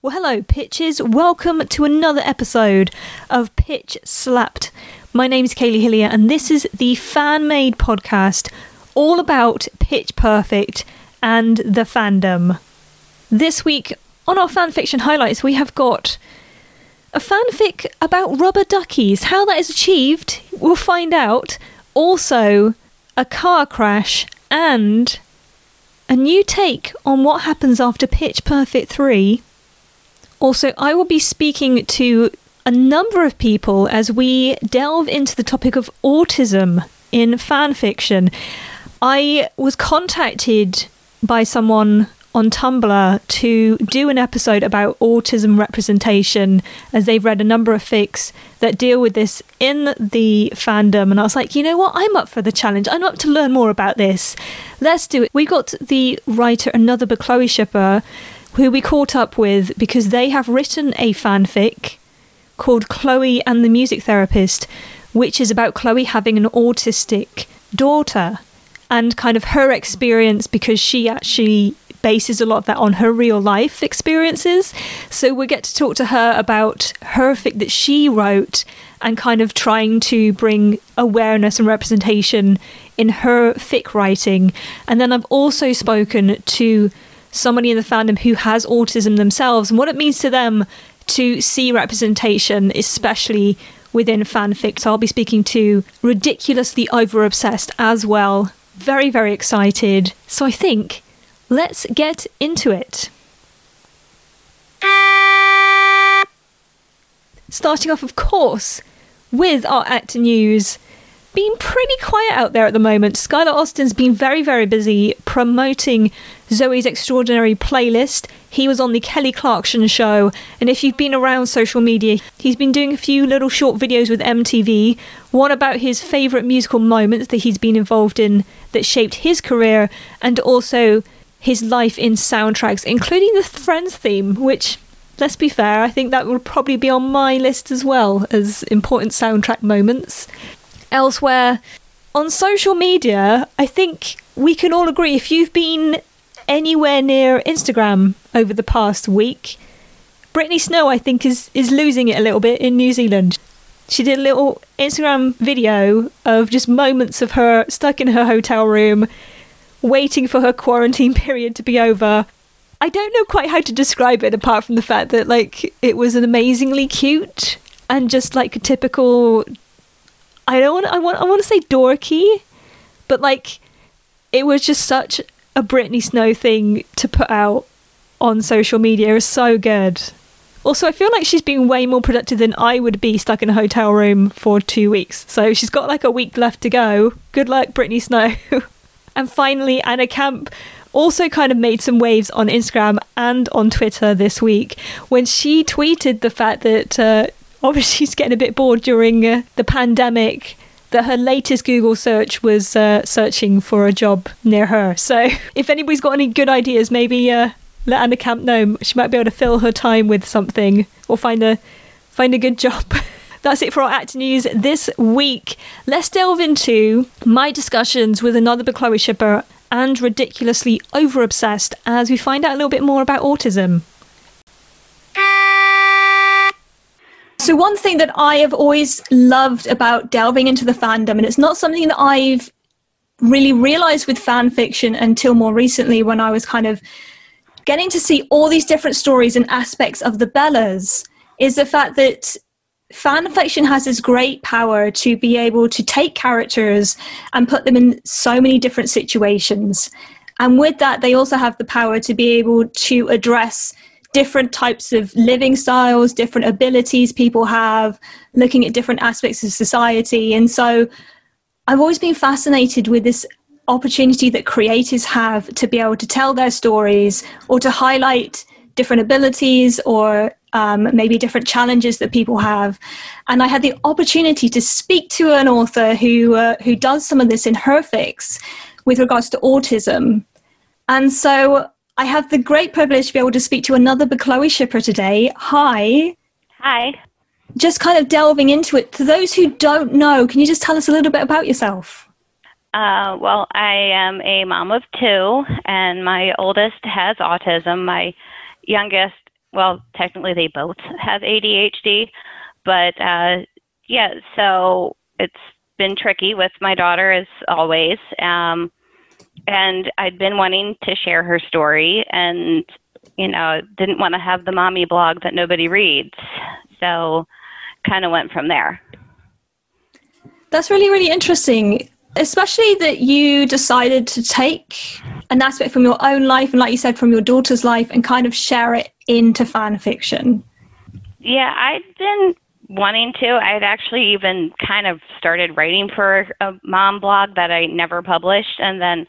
Well, hello, pitches. Welcome to another episode of Pitch Slapped. My name is Kaylee Hillier, and this is the fan made podcast all about Pitch Perfect and the fandom. This week on our fanfiction highlights, we have got a fanfic about rubber duckies. How that is achieved, we'll find out. Also, a car crash and a new take on what happens after Pitch Perfect 3. Also, I will be speaking to a number of people as we delve into the topic of autism in fan fiction. I was contacted by someone on Tumblr to do an episode about autism representation as they've read a number of fics that deal with this in the fandom. And I was like, you know what? I'm up for the challenge. I'm up to learn more about this. Let's do it. We got the writer, another Chloe shipper, who we caught up with because they have written a fanfic called Chloe and the Music Therapist, which is about Chloe having an autistic daughter and kind of her experience because she actually bases a lot of that on her real life experiences. So we get to talk to her about her fic that she wrote and kind of trying to bring awareness and representation in her fic writing. And then I've also spoken to somebody in the fandom who has autism themselves and what it means to them to see representation, especially within fanfic. So I'll be speaking to ridiculously over obsessed as well. Very, very excited. So I think let's get into it. Starting off, of course, with our actor news been pretty quiet out there at the moment. Skylar Astin's been very, very busy promoting Zoey's Extraordinary playlist. He was on the Kelly Clarkson show, and if you've been around social media, he's been doing a few little short videos with MTV. One about his favourite musical moments that he's been involved in that shaped his career, and also his life in soundtracks, including the Friends theme, which let's be fair, I think that will probably be on my list as well as important soundtrack moments elsewhere. On social media, I think we can all agree if you've been anywhere near Instagram over the past week, Brittany Snow, I think, is, is losing it a little bit in New Zealand. She did a little Instagram video of just moments of her stuck in her hotel room, waiting for her quarantine period to be over. I don't know quite how to describe it apart from the fact that like it was an amazingly cute and just like a typical I don't want I want I want to say dorky, but like it was just such a Brittany Snow thing to put out on social media. is so good. Also, I feel like she's been way more productive than I would be stuck in a hotel room for two weeks. So she's got like a week left to go. Good luck, Brittany Snow. and finally, Anna Camp also kind of made some waves on Instagram and on Twitter this week when she tweeted the fact that uh, obviously she's getting a bit bored during uh, the pandemic that her latest Google search was uh, searching for a job near her. So if anybody's got any good ideas, maybe uh, let Anna Camp know. She might be able to fill her time with something or find a find a good job. That's it for our act news this week. Let's delve into my discussions with another Chloe shipper and ridiculously over obsessed as we find out a little bit more about autism. So, one thing that I have always loved about delving into the fandom, and it's not something that I've really realized with fan fiction until more recently when I was kind of getting to see all these different stories and aspects of the Bellas, is the fact that fan fiction has this great power to be able to take characters and put them in so many different situations. And with that, they also have the power to be able to address different types of living styles, different abilities people have, looking at different aspects of society. And so I've always been fascinated with this opportunity that creators have to be able to tell their stories or to highlight different abilities or um, maybe different challenges that people have. And I had the opportunity to speak to an author who uh, who does some of this in her fics with regards to autism. And so I have the great privilege to be able to speak to another Chloe shipper today. Hi. Hi. Just kind of delving into it. To those who don't know, can you just tell us a little bit about yourself? Uh, well, I am a mom of two, and my oldest has autism. My youngest well, technically they both have ADHD, but uh, yeah, so it's been tricky with my daughter as always. Um, and I'd been wanting to share her story and, you know, didn't want to have the mommy blog that nobody reads. So kind of went from there. That's really, really interesting, especially that you decided to take an aspect from your own life and, like you said, from your daughter's life and kind of share it into fan fiction. Yeah, I'd been wanting to. I'd actually even kind of started writing for a mom blog that I never published. And then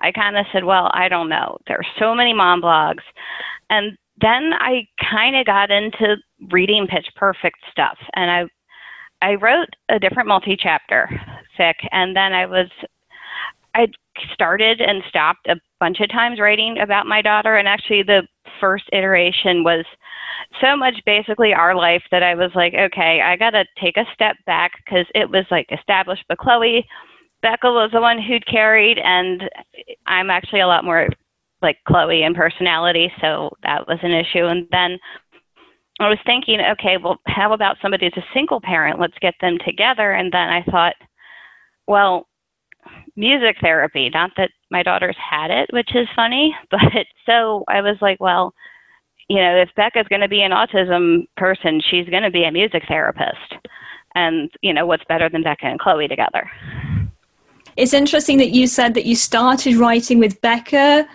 I kind of said, well, I don't know. There are so many mom blogs. And then I kind of got into reading Pitch Perfect stuff. And I I wrote a different multi chapter fic. And then I was, I started and stopped a bunch of times writing about my daughter. And actually, the first iteration was so much basically our life that I was like, okay, I got to take a step back because it was like established. But Chloe, Beca was the one who'd carried, and I'm actually a lot more like Chloe in personality, so that was an issue. And then I was thinking, okay, well, how about somebody who's a single parent? Let's get them together. And then I thought, well, music therapy. Not that my daughter's had it, which is funny, but so I was like, well, you know, if Beca's going to be an autism person, she's going to be a music therapist. And, you know, what's better than Beca and Chloe together? It's interesting that you said that you started writing with Beca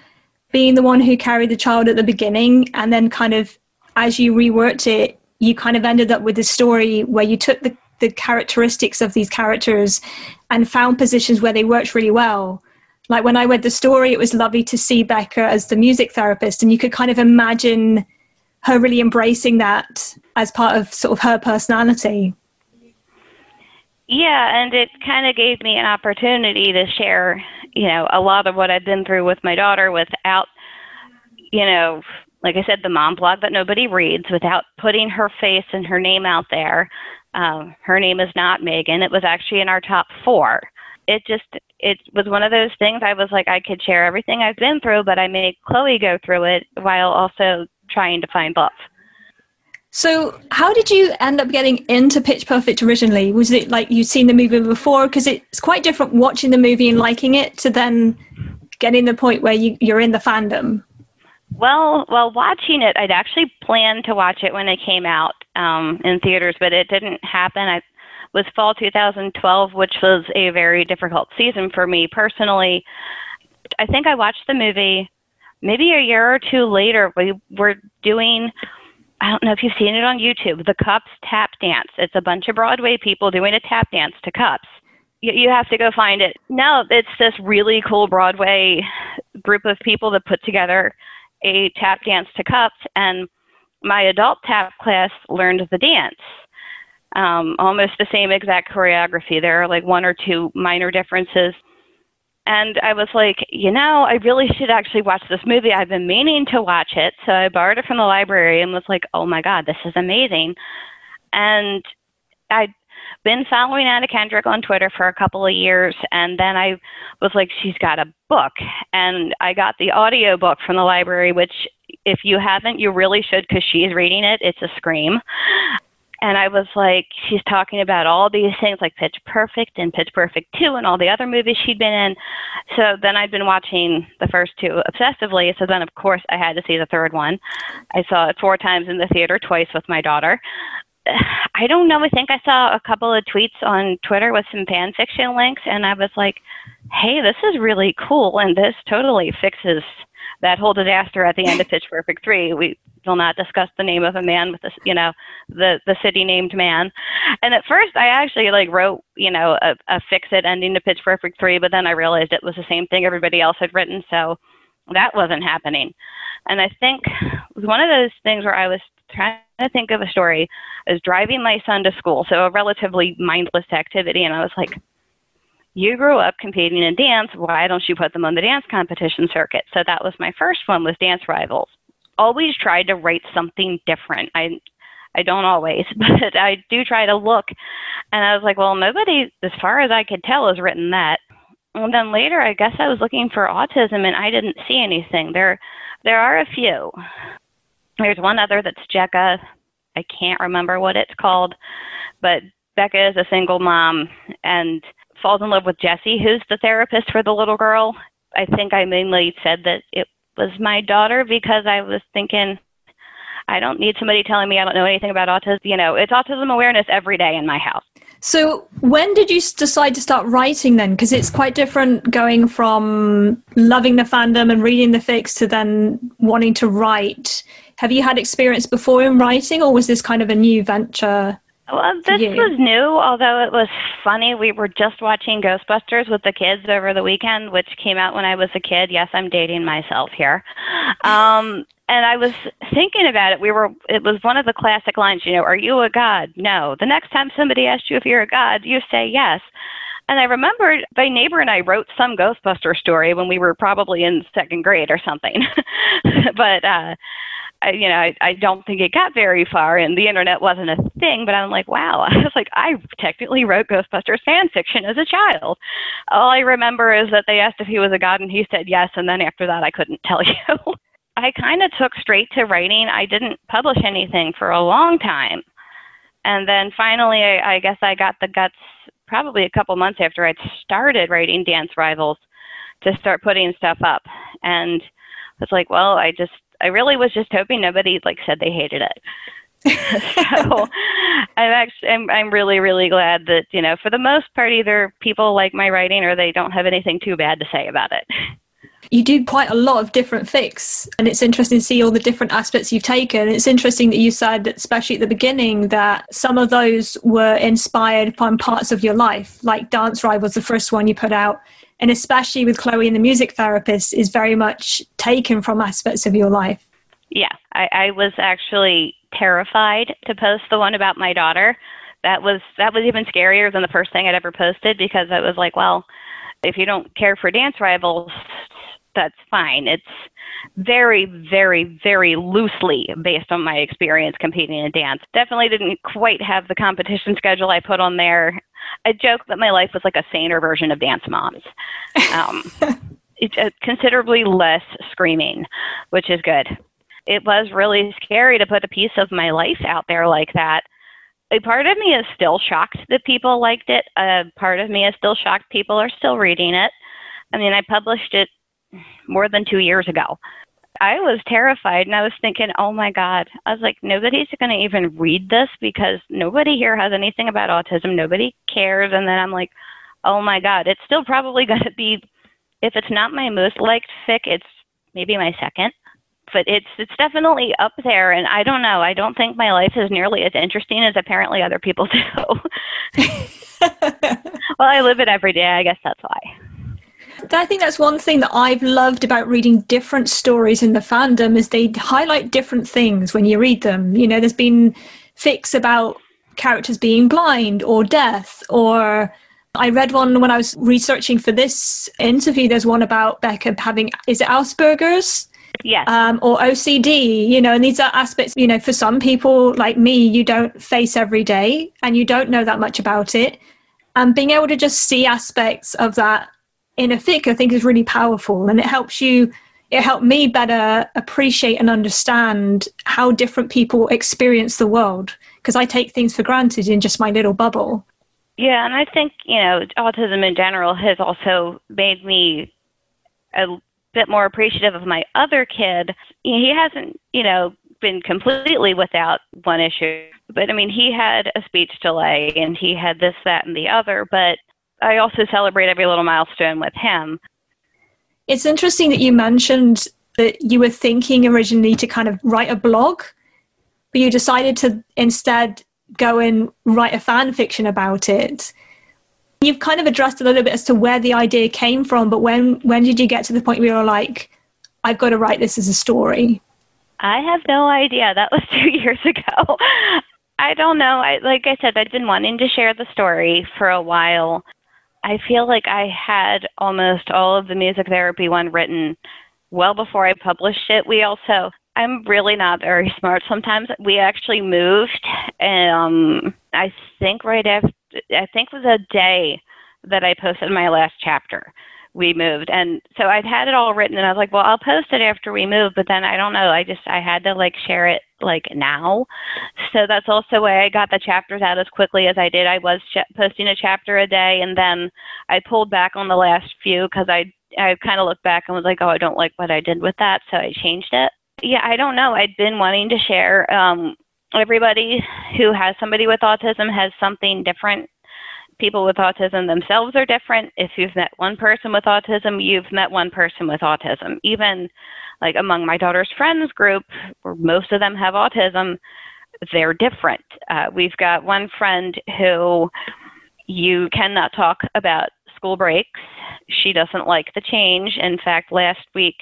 being the one who carried the child at the beginning, and then kind of as you reworked it, you kind of ended up with a story where you took the, the characteristics of these characters and found positions where they worked really well. Like when I read the story, it was lovely to see Beca as the music therapist, and you could kind of imagine her really embracing that as part of sort of her personality. Yeah, and it kind of gave me an opportunity to share, you know, a lot of what I've been through with my daughter without, you know, like I said, the mom blog that nobody reads, without putting her face and her name out there. Um, her name is not Megan. It was actually in our top four. It just it was one of those things. I was like, I could share everything I've been through, but I made Chloe go through it while also trying to find love. So, how did you end up getting into Pitch Perfect originally? Was it like you'd seen the movie before? Because it's quite different watching the movie and liking it to then getting the point where you, you're in the fandom. Well, well, watching it, I'd actually planned to watch it when it came out um, in theaters, but it didn't happen. I was fall 2012, which was a very difficult season for me personally. I think I watched the movie maybe a year or two later. We were doing, I don't know if you've seen it on YouTube, the Cups Tap Dance. It's a bunch of Broadway people doing a tap dance to Cups. You, you have to go find it. No, it's this really cool Broadway group of people that put together a tap dance to cups, and my adult tap class learned the dance. Um, almost the same exact choreography. There are like one or two minor differences. And I was like, you know, I really should actually watch this movie. I've been meaning to watch it. So I borrowed it from the library and was like, oh my God, this is amazing. And I been following Anna Kendrick on Twitter for a couple of years, and then I was like, she's got a book, and I got the audio book from the library, which if you haven't, you really should because she's reading it. It's a scream. And I was like, she's talking about all these things like Pitch Perfect and Pitch Perfect 2 and all the other movies she'd been in. So then I'd been watching the first two obsessively. So then, of course, I had to see the third one. I saw it four times in the theater, twice with my daughter. I don't know. I think I saw a couple of tweets on Twitter with some fan fiction links, and I was like, "Hey, this is really cool, and this totally fixes that whole disaster at the end of Pitch Perfect three. We will not discuss the name of a man with the you know, the the city named man. And at first, I actually like wrote, you know, a, a fix it ending to Pitch Perfect three, but then I realized it was the same thing everybody else had written, so that wasn't happening. And I think it was one of those things where I was trying to think of a story. I was driving my son to school, so a relatively mindless activity, and I was like, you grew up competing in dance. Why don't you put them on the dance competition circuit? So that was my first one was Dance Rivals. Always tried to write something different. I I don't always, but I do try to look. And I was like, well, nobody, as far as I could tell, has written that. And then later, I guess I was looking for autism, and I didn't see anything. There, there are a few. There's one other that's Jeca. I can't remember what it's called, but Beca is a single mom and falls in love with Jesse, who's the therapist for the little girl. I think I mainly said that it was my daughter because I was thinking I don't need somebody telling me I don't know anything about autism. You know, it's autism awareness every day in my house. So, when did you decide to start writing then? Because it's quite different going from loving the fandom and reading the fics to then wanting to write. Have you had experience before in writing, or was this kind of a new venture? Well, this was new, although it was funny. We were just watching Ghostbusters with the kids over the weekend, which came out when I was a kid. Yes, I'm dating myself here. Um, and I was thinking about it. We were, it was one of the classic lines, you know, are you a god? No. The next time somebody asks you if you're a god, you say yes. And I remembered my neighbor and I wrote some Ghostbuster story when we were probably in second grade or something. but, uh, I, you know, I, I don't think it got very far, and the internet wasn't a thing. But I'm like, wow, I was like, I technically wrote Ghostbusters fan fiction as a child. All I remember is that they asked if he was a god, and he said yes, and then after that, I couldn't tell you. I kind of took straight to writing. I didn't publish anything for a long time. And then finally, I, I guess I got the guts probably a couple months after I'd started writing Dance Rivals to start putting stuff up. And it's like, well, I just, I really was just hoping nobody like said they hated it. so I'm actually, I'm, I'm really, really glad that, you know, for the most part, either people like my writing or they don't have anything too bad to say about it. You do quite a lot of different fics and it's interesting to see all the different aspects you've taken. It's interesting that you said especially at the beginning that some of those were inspired from parts of your life like Dance Rivals was the first one you put out and especially with chloe and the music therapist is very much taken from aspects of your life yeah i, I was actually terrified to post the one about my daughter that was that was even scarier than the first thing i'd ever posted because i was like well if you don't care for dance rivals that's fine. It's very, very, very loosely based on my experience competing in dance. Definitely didn't quite have the competition schedule I put on there. I joke that my life was like a saner version of Dance Moms. Um, it's uh, considerably less screaming, which is good. It was really scary to put a piece of my life out there like that. A part of me is still shocked that people liked it. A part of me is still shocked people are still reading it. I mean, I published it more than two years ago. I was terrified and I was thinking, oh my God. I was like, nobody's going to even read this because nobody here has anything about autism. Nobody cares. And then I'm like, oh my God. It's still probably going to be, if it's not my most liked fic, it's maybe my second. But it's it's definitely up there, and I don't know. I don't think my life is nearly as interesting as apparently other people do. well, I live it every day. I guess that's why. I think that's one thing that I've loved about reading different stories in the fandom is they highlight different things when you read them. You know, there's been fics about characters being blind or deaf or I read one when I was researching for this interview. There's one about Beca having is it Asperger's? Yes. Um, or OCD, you know, and these are aspects, you know, for some people like me, you don't face every day and you don't know that much about it. And being able to just see aspects of that in a fic, I think is really powerful, and it helps you. It helped me better appreciate and understand how different people experience the world because I take things for granted in just my little bubble. Yeah, and I think you know autism in general has also made me a bit more appreciative of my other kid. He hasn't, you know, been completely without one issue, but I mean, he had a speech delay and he had this, that, and the other, but I also celebrate every little milestone with him. It's interesting that you mentioned that you were thinking originally to kind of write a blog, but you decided to instead go and write a fan fiction about it. You've kind of addressed a little bit as to where the idea came from, but when when did you get to the point where you were like, I've got to write this as a story? I have no idea. That was two years ago. I don't know. I like I said, I've been wanting to share the story for a while. I feel like I had almost all of the music therapy one written well before I published it. We also, I'm really not very smart sometimes. We actually moved, um, I think right after, I think it was a day that I posted my last chapter we moved. And so I'd had it all written and I was like, well, I'll post it after we move, but then I don't know, I just I had to like share it like now. So that's also why I got the chapters out as quickly as I did. I was ch- posting a chapter a day and then I pulled back on the last few cuz I I kind of looked back and was like, oh, I don't like what I did with that, so I changed it. Yeah, I don't know. I'd been wanting to share um everybody who has somebody with autism has something different people with autism themselves are different. If you've met one person with autism, you've met one person with autism. Even like among my daughter's friends group, where most of them have autism, they're different. Uh, we've got one friend who you cannot talk about school breaks. She doesn't like the change. In fact, last week,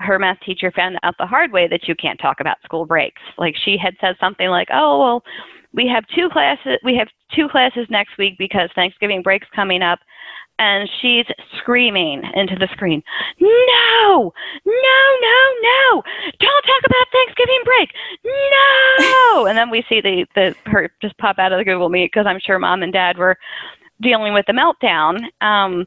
her math teacher found out the hard way that you can't talk about school breaks. Like she had said something like, "Oh, well, we have two classes we have two classes next week because Thanksgiving break's coming up and she's screaming into the screen, No, no, no, no, don't talk about Thanksgiving break. No. and then we see the, the her just pop out of the Google Meet because I'm sure mom and dad were dealing with the meltdown. Um,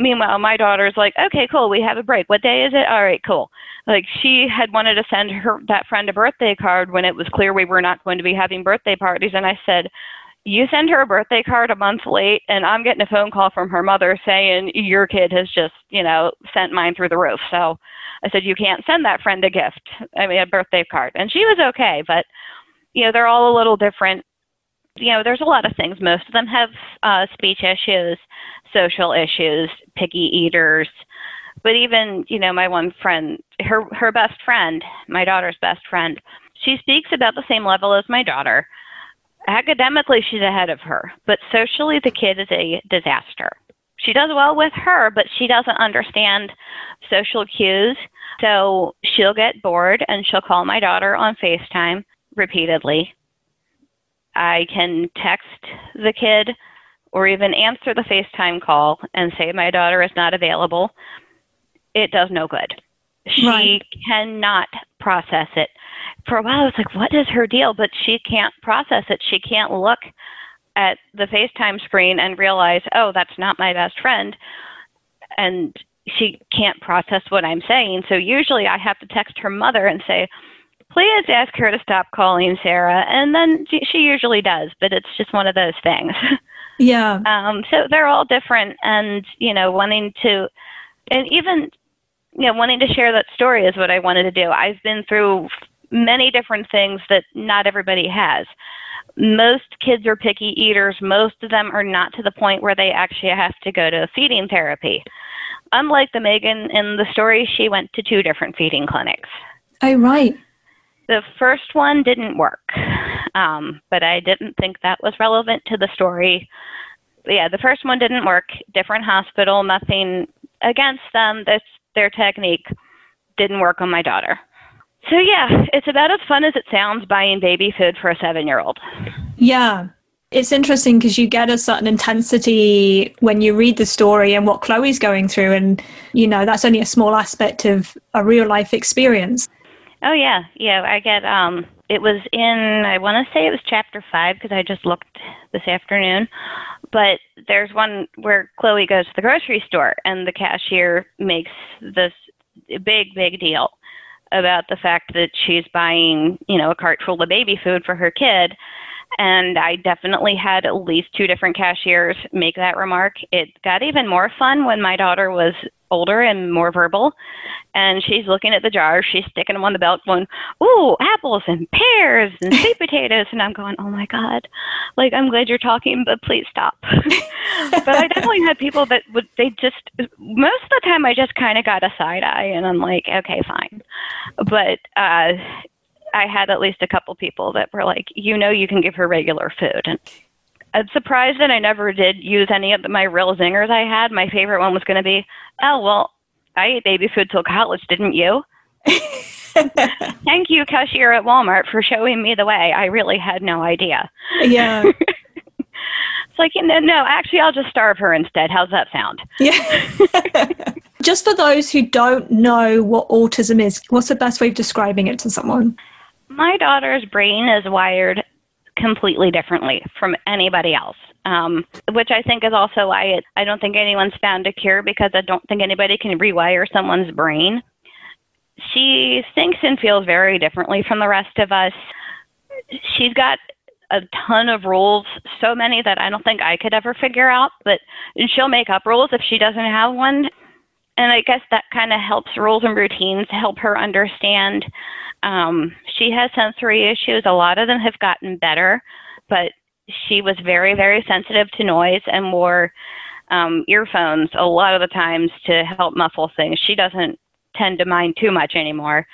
meanwhile, my daughter's like, okay, cool, we have a break. What day is it? All right, cool. Like she had wanted to send her that friend a birthday card when it was clear we were not going to be having birthday parties, and I said, you send her a birthday card a month late, and I'm getting a phone call from her mother saying your kid has just, you know, sent mine through the roof. So I said, you can't send that friend a gift, I mean, a birthday card, and she was okay, but you know, they're all a little different you know, there's a lot of things. Most of them have uh, speech issues, social issues, picky eaters. But even, you know, my one friend, her her best friend, my daughter's best friend, she speaks about the same level as my daughter. Academically, she's ahead of her, but socially, the kid is a disaster. She does well with her, but she doesn't understand social cues. So she'll get bored and she'll call my daughter on FaceTime repeatedly I can text the kid or even answer the FaceTime call and say my daughter is not available. It does no good. She right. cannot process it. For a while, it's like, what is her deal? But she can't process it. She can't look at the FaceTime screen and realize, oh, that's not my best friend. And she can't process what I'm saying. So usually I have to text her mother and say, please ask her to stop calling Sarah. And then she usually does, but it's just one of those things. Yeah. Um, so they're all different and, you know, wanting to, and even, you know, wanting to share that story is what I wanted to do. I've been through many different things that not everybody has. Most kids are picky eaters. Most of them are not to the point where they actually have to go to feeding therapy. Unlike the Megan in the story, she went to two different feeding clinics. Oh, right. The first one didn't work, um, but I didn't think that was relevant to the story. Yeah, the first one didn't work. Different hospital, nothing against them. This their technique didn't work on my daughter. So yeah, it's about as fun as it sounds buying baby food for a seven-year-old. Yeah, it's interesting because you get a certain intensity when you read the story and what Chloe's going through, and you know that's only a small aspect of a real life experience. Oh yeah, yeah. I get um. It was in I want to say it was chapter five because I just looked this afternoon. But there's one where Chloe goes to the grocery store and the cashier makes this big big deal about the fact that she's buying you know a cart full of baby food for her kid and I definitely had at least two different cashiers make that remark. It got even more fun when my daughter was older and more verbal, and she's looking at the jars, she's sticking them on the belt, going, "Ooh, apples and pears and sweet potatoes," and I'm going, "Oh my god!" Like I'm glad you're talking, but please stop. but I definitely had people that would they just most of the time I just kind of got a side eye, and I'm like, okay, fine. But uh, I had at least a couple people that were like, you know, you can give her regular food. And I'm surprised that I never did use any of the, my real zingers I had. My favorite one was going to be, oh, well, I ate baby food till college, didn't you? Thank you, cashier at Walmart, for showing me the way. I really had no idea. Yeah. it's like, no, no, actually, I'll just starve her instead. How's that sound? Yeah. just for those who don't know what autism is, what's the best way of describing it to someone? My daughter's brain is wired completely differently from anybody else. Um, which I think is also why it, I don't think anyone's found a cure because I don't think anybody can rewire someone's brain. She thinks and feels very differently from the rest of us. She's got a ton of rules, so many that I don't think I could ever figure out, but she'll make up rules if she doesn't have one. And I guess that kind of helps rules and routines help her understand. Um, she has sensory issues. A lot of them have gotten better, but she was very, very sensitive to noise and wore um, earphones a lot of the times to help muffle things. She doesn't tend to mind too much anymore.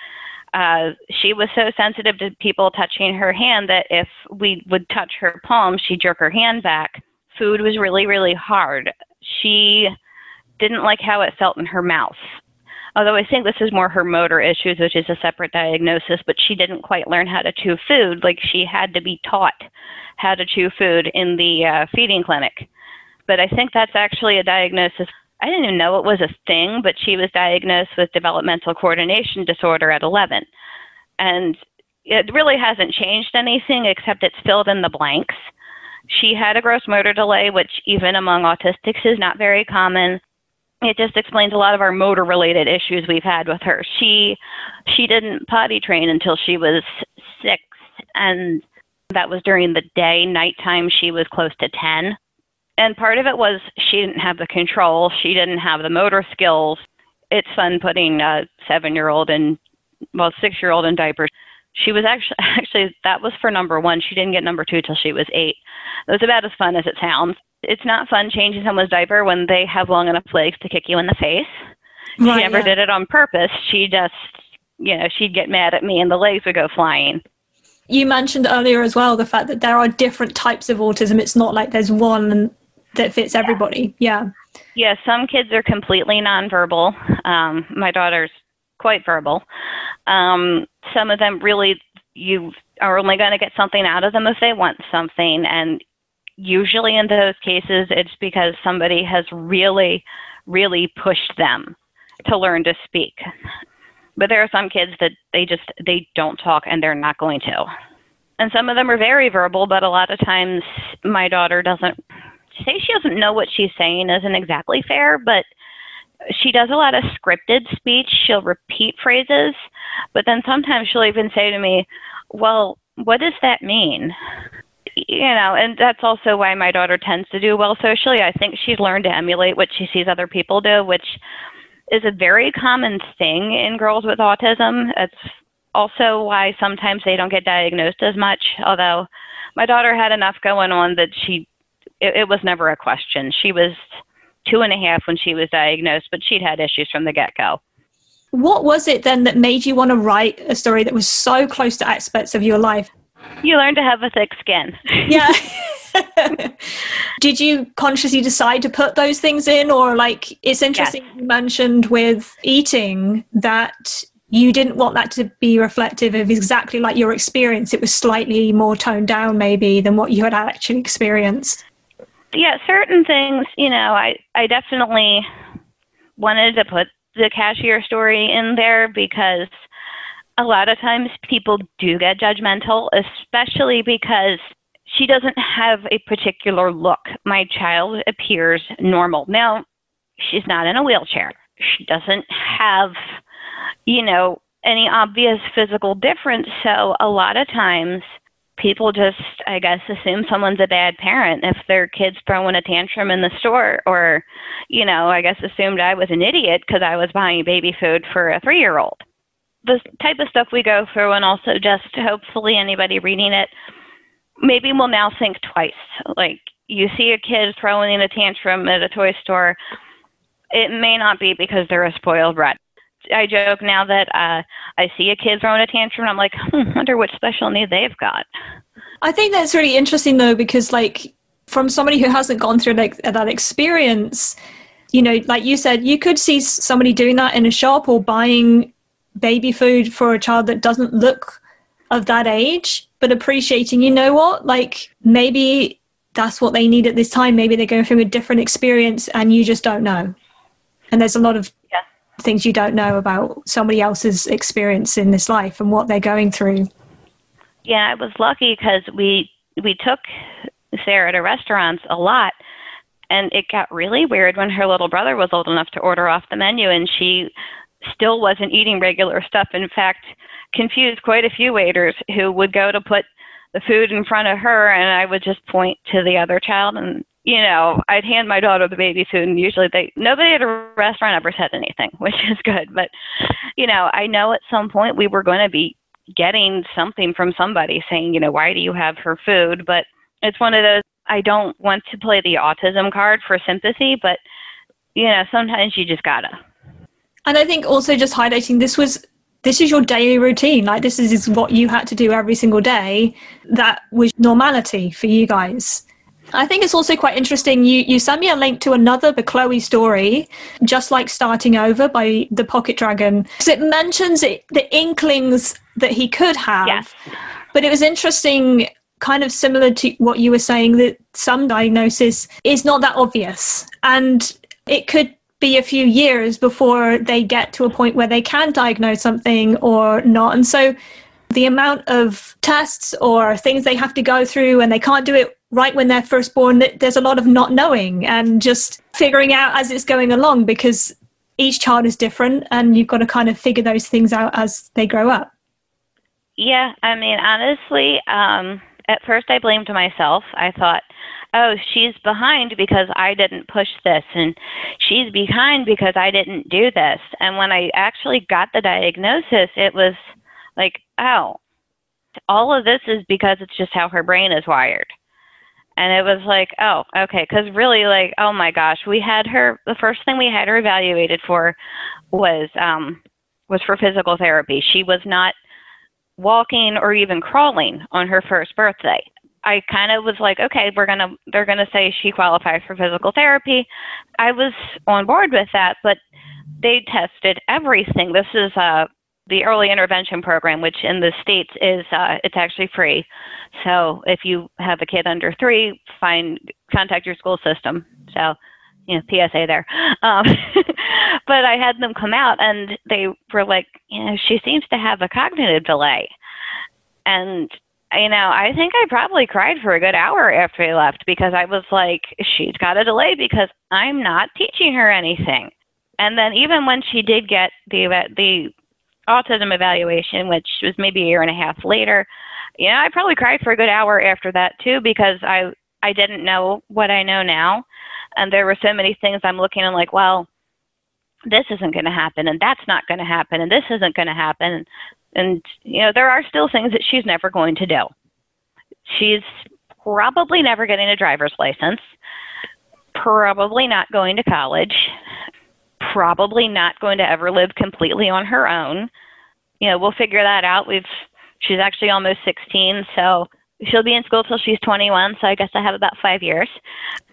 Uh, she was so sensitive to people touching her hand that if we would touch her palm, she'd jerk her hand back. Food was really, really hard. She didn't like how it felt in her mouth. Although I think this is more her motor issues, which is a separate diagnosis, but she didn't quite learn how to chew food like she had to be taught how to chew food in the uh, feeding clinic. But I think that's actually a diagnosis I didn't even know it was a thing, but she was diagnosed with developmental coordination disorder at 11. And it really hasn't changed anything except it's filled in the blanks. She had a gross motor delay, which even among autistics is not very common. It just explains a lot of our motor related issues we've had with her. She she didn't potty train until she was 6 and that was during the day. Nighttime she was close to 10 and part of it was she didn't have the control, she didn't have the motor skills. It's fun putting a seven year old and well, six year old in diapers. She was actually actually that was for number one. She didn't get number two till she was eight. It was about as fun as it sounds. It's not fun changing someone's diaper when they have long enough legs to kick you in the face. Right, she never yeah. did it on purpose. She just you know, she'd get mad at me and the legs would go flying. You mentioned earlier as well the fact that there are different types of autism. It's not like there's one that fits everybody. Yeah. Yeah, some kids are completely nonverbal. Um, my daughter's quite verbal. Um, some of them really, you are only going to get something out of them if they want something. And usually in those cases, it's because somebody has really, really pushed them to learn to speak. But there are some kids that they just they don't talk and they're not going to. And some of them are very verbal, but a lot of times my daughter doesn't say she doesn't know what she's saying isn't exactly fair, but she does a lot of scripted speech. She'll repeat phrases, but then sometimes she'll even say to me, Well, what does that mean? You know, and that's also why my daughter tends to do well socially. I think she's learned to emulate what she sees other people do, which is a very common thing in girls with autism. It's also why sometimes they don't get diagnosed as much, although my daughter had enough going on that she it, it was never a question. She was two and a half when she was diagnosed, but she'd had issues from the get go. What was it then that made you want to write a story that was so close to aspects of your life? You learn to have a thick skin. yeah. Did you consciously decide to put those things in, or like it's interesting yes. you mentioned with eating that you didn't want that to be reflective of exactly like your experience. It was slightly more toned down, maybe, than what you had actually experienced yeah, certain things, you know, I I definitely wanted to put the cashier story in there because a lot of times people do get judgmental, especially because she doesn't have a particular look. My child appears normal. Now, she's not in a wheelchair. She doesn't have, you know, any obvious physical difference. So a lot of times people just, I guess, assume someone's a bad parent if their kid's throwing a tantrum in the store, or, you know, I guess assumed I was an idiot because I was buying baby food for a three year old. The type of stuff we go through, and also just hopefully anybody reading it maybe will now think twice. Like, you see a kid throwing a tantrum at a toy store, it may not be because they're a spoiled brat. I joke now that uh, I see a kid throwing a tantrum, and I'm like, hmm, wonder what special need they've got. I think that's really interesting though, because like from somebody who hasn't gone through like that experience, you know, like you said, you could see somebody doing that in a shop or buying baby food for a child that doesn't look of that age, but appreciating, you know what, like maybe that's what they need at this time. Maybe they're going through a different experience and you just don't know. And there's a lot of yeah things you don't know about somebody else's experience in this life and what they're going through. Yeah, I was lucky because we we took Sarah to restaurants a lot. And it got really weird when her little brother was old enough to order off the menu and she still wasn't eating regular stuff. In fact, confused quite a few waiters who would go to put the food in front of her and I would just point to the other child and you know, I'd hand my daughter the baby food and usually they nobody at a restaurant ever said anything, which is good. But you know, I know at some point we were going to be getting something from somebody saying, you know, why do you have her food? But it's one of those I don't want to play the autism card for sympathy, but you know, sometimes you just gotta. And I think also just highlighting this was this is your daily routine. Like this is, is what you had to do every single day. That was normality for you guys. I think it's also quite interesting. You you sent me a link to another the Chloe story, just like starting over by the Pocket Dragon. So it mentions it, the inklings that he could have. Yes. But it was interesting, kind of similar to what you were saying, that some diagnosis is not that obvious, and it could be a few years before they get to a point where they can diagnose something or not. And so the amount of tests or things they have to go through and they can't do it right when they're first born there's a lot of not knowing and just figuring out as it's going along because each child is different and you've got to kind of figure those things out as they grow up yeah i mean honestly um at first i blamed myself i thought oh she's behind because i didn't push this and she's behind because i didn't do this. And when i actually got the diagnosis it was like oh all of this is because it's just how her brain is wired. And it was like oh okay because really like oh my gosh we had her the first thing we had her evaluated for was um was for physical therapy. She was not walking or even crawling on her first birthday i kind of was like okay we're to they're to say she qualifies for physical therapy i was on board with that but they tested everything this is a the early intervention program, which in the states is uh, it's actually free. So if you have a kid under three, find contact your school system. So you know PSA there. Um, but I had them come out and they were like, you know, she seems to have a cognitive delay, and you know, I think I probably cried for a good hour after I left because I was like, she's got a delay because I'm not teaching her anything. And then even when she did get the the autism evaluation, which was maybe a year and a half later, you know, I probably cried for a good hour after that too because I I didn't know what I know now, and there were so many things I'm looking and like, well, this isn't going to happen, and that's not going to happen, and this isn't going to happen, and, you know, there are still things that she's never going to do. She's probably never getting a driver's license, probably not going to college, probably not going to ever live completely on her own. You know, we'll figure that out. We've she's actually almost 16, so she'll be in school till she's 21, so I guess I have about 5 years.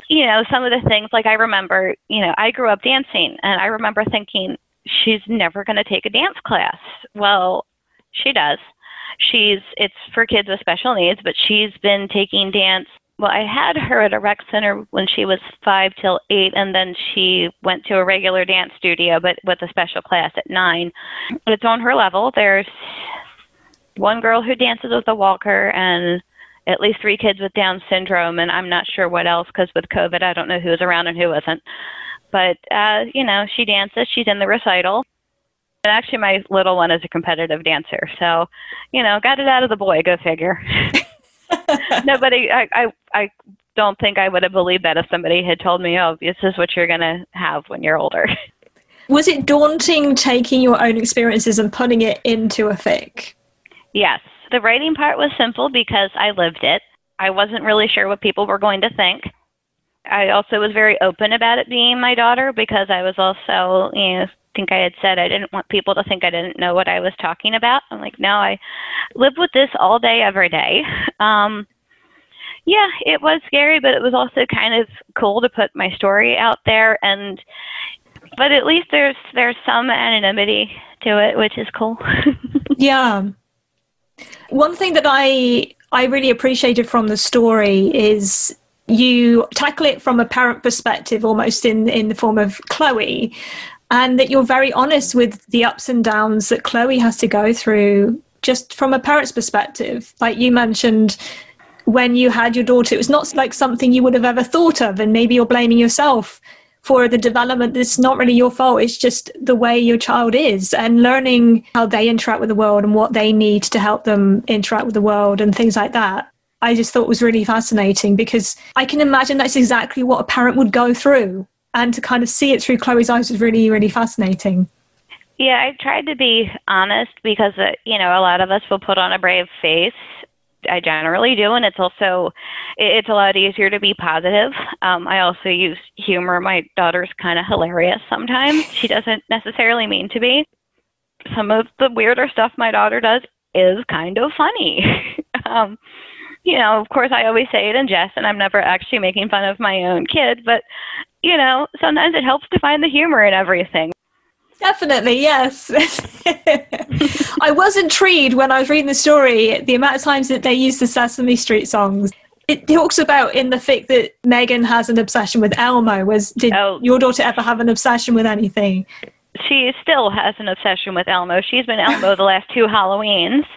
You know, some of the things like I remember, you know, I grew up dancing and I remember thinking she's never going to take a dance class. Well, she does. She's it's for kids with special needs, but she's been taking dance well, I had her at a rec center when she was five till eight, and then she went to a regular dance studio, but with a special class at nine. It's on her level. There's one girl who dances with a walker, and at least three kids with Down syndrome, and I'm not sure what else because with COVID, I don't know who was around and who wasn't. But uh, you know, she dances. She's in the recital. And actually, my little one is a competitive dancer, so you know, got it out of the boy. Go figure. Nobody, I, I, I don't think I would have believed that if somebody had told me, oh, this is what you're going to have when you're older. Was it daunting taking your own experiences and putting it into a fic? Yes. The writing part was simple because I lived it. I wasn't really sure what people were going to think. I also was very open about it being my daughter because I was also, you know, think I had said I didn't want people to think I didn't know what I was talking about. I'm like, no, I live with this all day, every day. Um, yeah, it was scary, but it was also kind of cool to put my story out there, and but at least there's there's some anonymity to it, which is cool. yeah. One thing that I I really appreciated from the story is you tackle it from a parent perspective almost in in the form of Chloe and that you're very honest with the ups and downs that Chloe has to go through just from a parent's perspective. Like you mentioned, when you had your daughter, it was not like something you would have ever thought of, and maybe you're blaming yourself for the development it's not really your fault it's just the way your child is and learning how they interact with the world and what they need to help them interact with the world and things like that i just thought was really fascinating because i can imagine that's exactly what a parent would go through and to kind of see it through chloe's eyes was really really fascinating yeah i tried to be honest because uh, you know a lot of us will put on a brave face I generally do, and it's also it's a lot easier to be positive. Um, I also use humor. My daughter's kind of hilarious sometimes. She doesn't necessarily mean to be. Some of the weirder stuff my daughter does is kind of funny. um, you know, of course, I always say it in jest, and I'm never actually making fun of my own kid, but you know, sometimes it helps to find the humor in everything. Definitely, yes. I was intrigued when I was reading the story the amount of times that they use the Sesame Street songs. It talks about in the fic that Megan has an obsession with Elmo. Was did oh. your daughter ever have an obsession with anything? She still has an obsession with Elmo. She's been Elmo the last two Halloweens.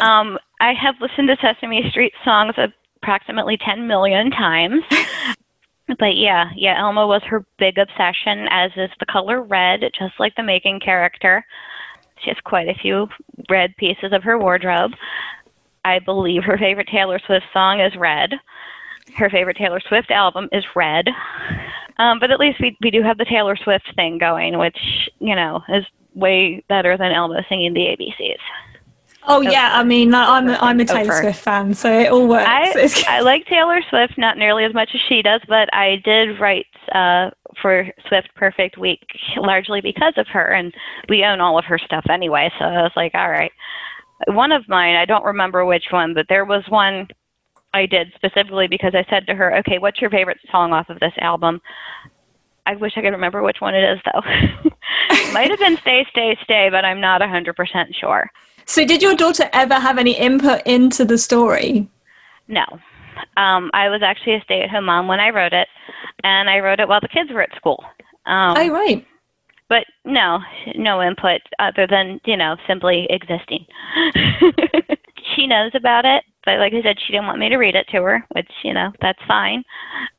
Um, I have listened to Sesame Street songs approximately 10 million times but yeah, yeah, Elmo was her big obsession, as is the color red, just like the Megan character. She has quite a few red pieces of her wardrobe. I believe her favorite Taylor Swift song is Red. Her favorite Taylor Swift album is Red. Um, but at least we we do have the Taylor Swift thing going, which you know is way better than Elmo singing the ABCs. Oh yeah, I mean I'm I'm a Taylor Swift fan, so it all works. I, I like Taylor Swift not nearly as much as she does, but I did write uh, for Swift Perfect Week largely because of her, and we own all of her stuff anyway. So I was like, all right. One of mine, I don't remember which one, but there was one I did specifically because I said to her, okay, what's your favorite song off of this album? I wish I could remember which one it is though. Might have been Stay, Stay, Stay, but I'm not 100% sure. So, did your daughter ever have any input into the story? No. Um, I was actually a stay at home mom when I wrote it, and I wrote it while the kids were at school. Um, oh, right. But no, no input other than, you know, simply existing. she knows about it, but like I said, she didn't want me to read it to her, which, you know, that's fine.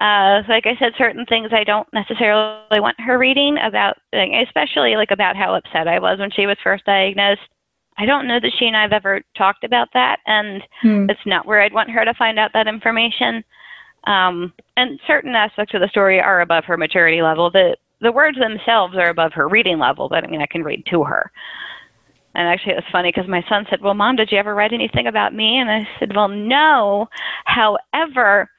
Uh, like I said, certain things I don't necessarily want her reading about, especially like about how upset I was when she was first diagnosed. I don't know that she and I have ever talked about that, and hmm. it's not where I'd want her to find out that information. Um, and certain aspects of the story are above her maturity level. The the words themselves are above her reading level, but I mean, I can read to her. And actually, it was funny because my son said, "Well, mom, did you ever write anything about me?" And I said, "Well, no. However,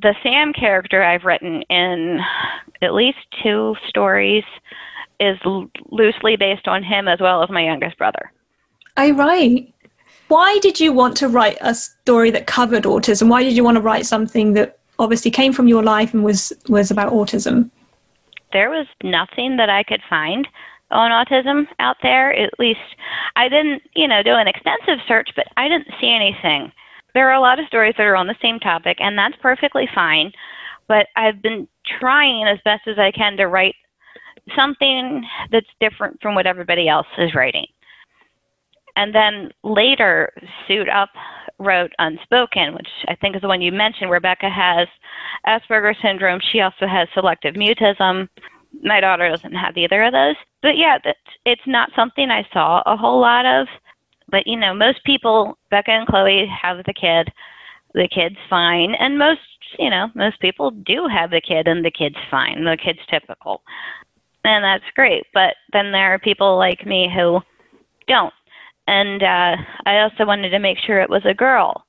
the Sam character I've written in at least two stories is l- loosely based on him as well as my youngest brother." Oh, right. Why did you want to write a story that covered autism? Why did you want to write something that obviously came from your life and was, was about autism? There was nothing that I could find on autism out there. At least I didn't, you know, do an extensive search, but I didn't see anything. There are a lot of stories that are on the same topic, and that's perfectly fine. But I've been trying as best as I can to write something that's different from what everybody else is writing. And then later, Suit Up wrote Unspoken, which I think is the one you mentioned. Rebecca has Asperger's syndrome. She also has selective mutism. My daughter doesn't have either of those. But yeah, it's not something I saw a whole lot of. But you know, most people, Beca and Chloe, have the kid. The kid's fine, and most, you know, most people do have the kid, and the kid's fine. The kid's typical, and that's great. But then there are people like me who don't and uh, I also wanted to make sure it was a girl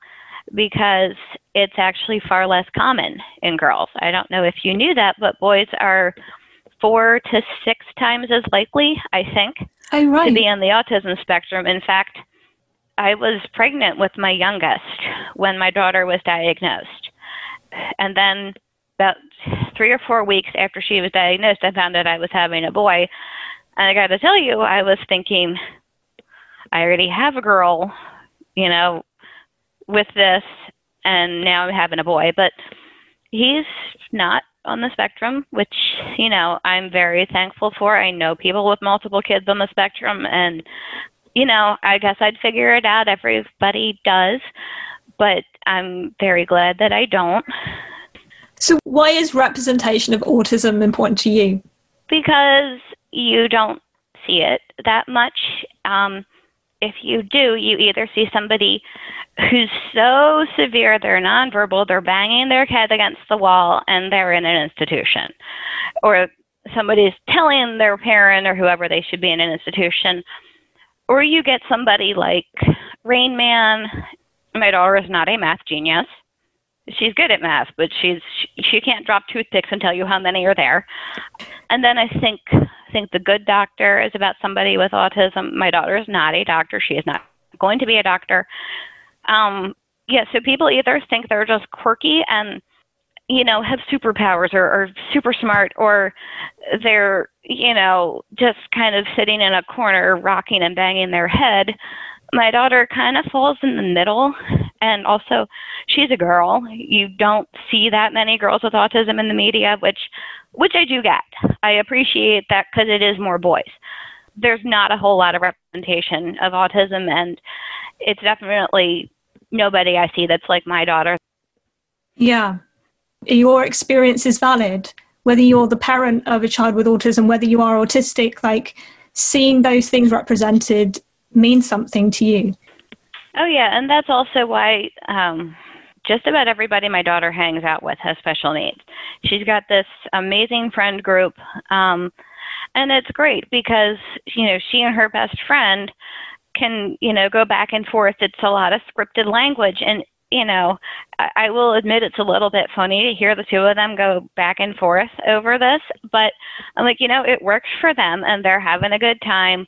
because it's actually far less common in girls. I don't know if you knew that, but boys are four to six times as likely, I think, oh, right. to be on the autism spectrum. In fact, I was pregnant with my youngest when my daughter was diagnosed. And then about three or four weeks after she was diagnosed, I found out I was having a boy. And I got to tell you, I was thinking, I already have a girl, you know, with this, and now I'm having a boy. But he's not on the spectrum, which, you know, I'm very thankful for. I know people with multiple kids on the spectrum, and, you know, I guess I'd figure it out. Everybody does. but I'm very glad that I don't. So, why is representation of autism important to you? Because you don't see it that much. Um, if you do, you either see somebody who's so severe they're nonverbal, they're banging their head against the wall, and they're in an institution, or somebody's telling their parent or whoever they should be in an institution, or you get somebody like Rain Man. My daughter is not a math genius. She's good at math, but she's she can't drop toothpicks and tell you how many are there. And then I think think The Good Doctor is about somebody with autism. My daughter is not a doctor. She is not going to be a doctor. Um, yeah, so people either think they're just quirky and you know have superpowers or, or super smart, or they're you know just kind of sitting in a corner, rocking and banging their head. My daughter kind of falls in the middle, and also she's a girl. You don't see that many girls with autism in the media, which which I do get. I appreciate that because it is more boys. There's not a whole lot of representation of autism, and it's definitely nobody I see that's like my daughter. Yeah. Your experience is valid, whether you're the parent of a child with autism, whether you are autistic, like seeing those things represented means something to you. Oh, yeah. And that's also why um, just about everybody my daughter hangs out with has special needs. She's got this amazing friend group. Um, and it's great because, you know, she and her best friend can, you know, go back and forth. It's a lot of scripted language. And, you know, I, I will admit it's a little bit funny to hear the two of them go back and forth over this. But I'm like, you know, it works for them and they're having a good time.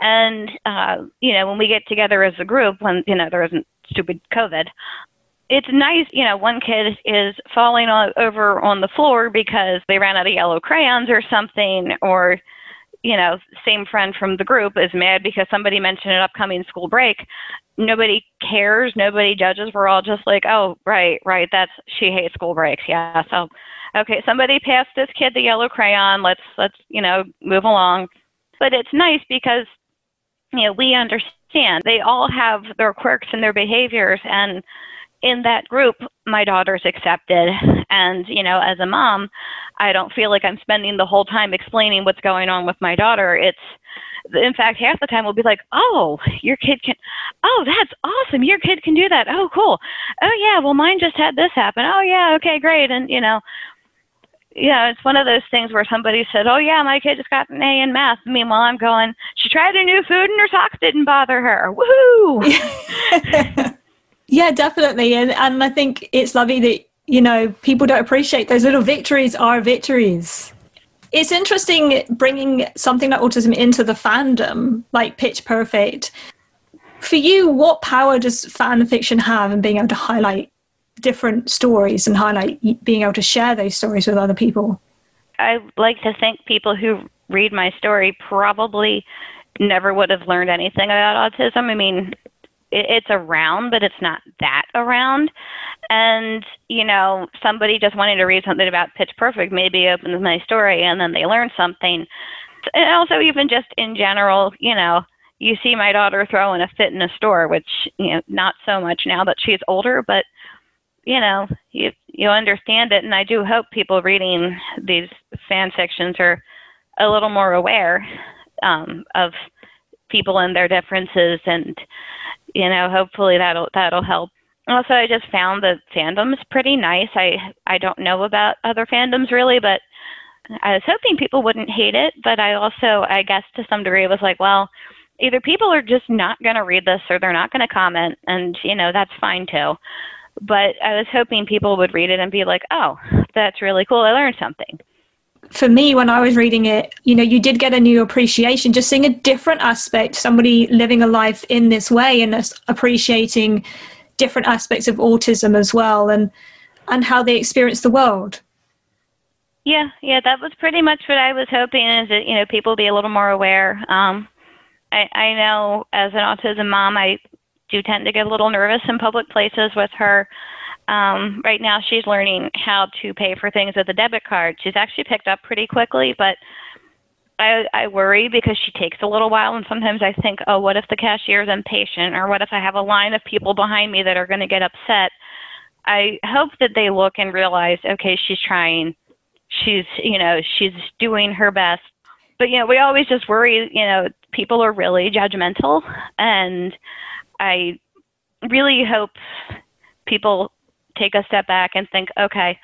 And, uh, you know, when we get together as a group, when, you know, there isn't stupid COVID, it's nice, you know, one kid is falling on, over on the floor because they ran out of yellow crayons or something, or, you know, same friend from the group is mad because somebody mentioned an upcoming school break. Nobody cares, nobody judges. We're all just like, oh, right, right, that's she hates school breaks. Yeah, so okay, somebody passed this kid the yellow crayon. Let's let's you know move along. But it's nice because you know we understand they all have their quirks and their behaviors and in that group, my daughter's accepted. And, you know, as a mom, I don't feel like I'm spending the whole time explaining what's going on with my daughter. It's, in fact, half the time we'll be like, oh, your kid can, oh, that's awesome. Your kid can do that. Oh, cool. Oh, yeah, well, mine just had this happen. Oh, yeah, okay, great. And, you know, yeah, it's one of those things where somebody said, "Oh yeah, my kid just got an A in math." Meanwhile, I'm going, "She tried a new food and her socks didn't bother her." Woohoo! Yeah, definitely. And, and I think it's lovely that, you know, people don't appreciate those little victories are victories. It's interesting bringing something like autism into the fandom, like Pitch Perfect. For you, what power does fan fiction have in being able to highlight different stories and highlight being able to share those stories with other people? I like to think people who read my story probably never would have learned anything about autism. I mean, it's around, but it's not that around. And, you know, somebody just wanting to read something about Pitch Perfect maybe opens my story and then they learn something. And also, even just in general, you know, you see my daughter throwing a fit in a store, which, you know, not so much now that she's older, but, you know, you, you understand it. And I do hope people reading these fan fictions are a little more aware um, of people and their differences and you know, hopefully that'll that'll help. Also, I just found the fandom's pretty nice. I I don't know about other fandoms really, but I was hoping people wouldn't hate it. But I also, I guess, to some degree, was like, well, either people are just not going to read this or they're not going to comment, and you know that's fine too. But I was hoping people would read it and be like, oh, that's really cool. I learned something for me when i was reading it you know you did get a new appreciation. Just seeing a different aspect somebody living a life in this way and appreciating different aspects of autism as well and and how they experience the world. Yeah yeah that was pretty much what i was hoping is that you know people be a little more aware. Um i i know as an autism mom i do tend to get a little nervous in public places with her um, right now, she's learning how to pay for things with a debit card. She's actually picked up pretty quickly, but I, I worry because she takes a little while, and sometimes I think, oh, what if the cashier is impatient, or what if I have a line of people behind me that are going to get upset? I hope that they look and realize, okay, she's trying, she's, you know, she's doing her best. But you know, we always just worry, you know, people are really judgmental, and I really hope people take a step back and think, okay,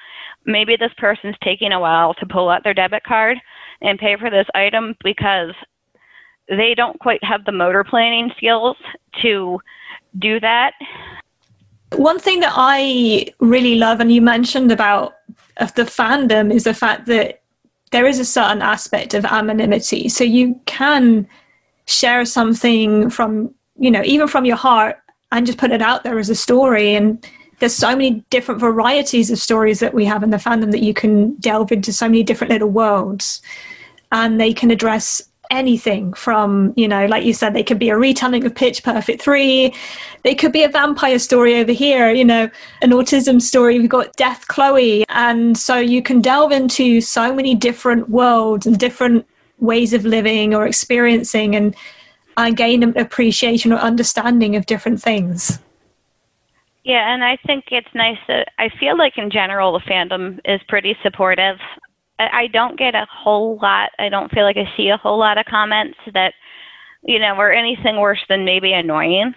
maybe this person's taking a while to pull out their debit card and pay for this item because they don't quite have the motor planning skills to do that. One thing that I really love, and you mentioned about the fandom, is the fact that there is a certain aspect of anonymity. So you can share something from, you know, even from your heart and just put it out there as a story. And there's so many different varieties of stories that we have in the fandom that you can delve into so many different little worlds. And they can address anything from you know like you said they could be a retelling of pitch perfect 3 they could be a vampire story over here you know an autism story. We've got death chloe. And so you can delve into so many different worlds and different ways of living or experiencing and uh, gain an appreciation or understanding of different things yeah, and I think it's nice that I feel like in general the fandom is pretty supportive. I don't get a whole lot. I don't feel like I see a whole lot of comments that, you know, are anything worse than maybe annoying.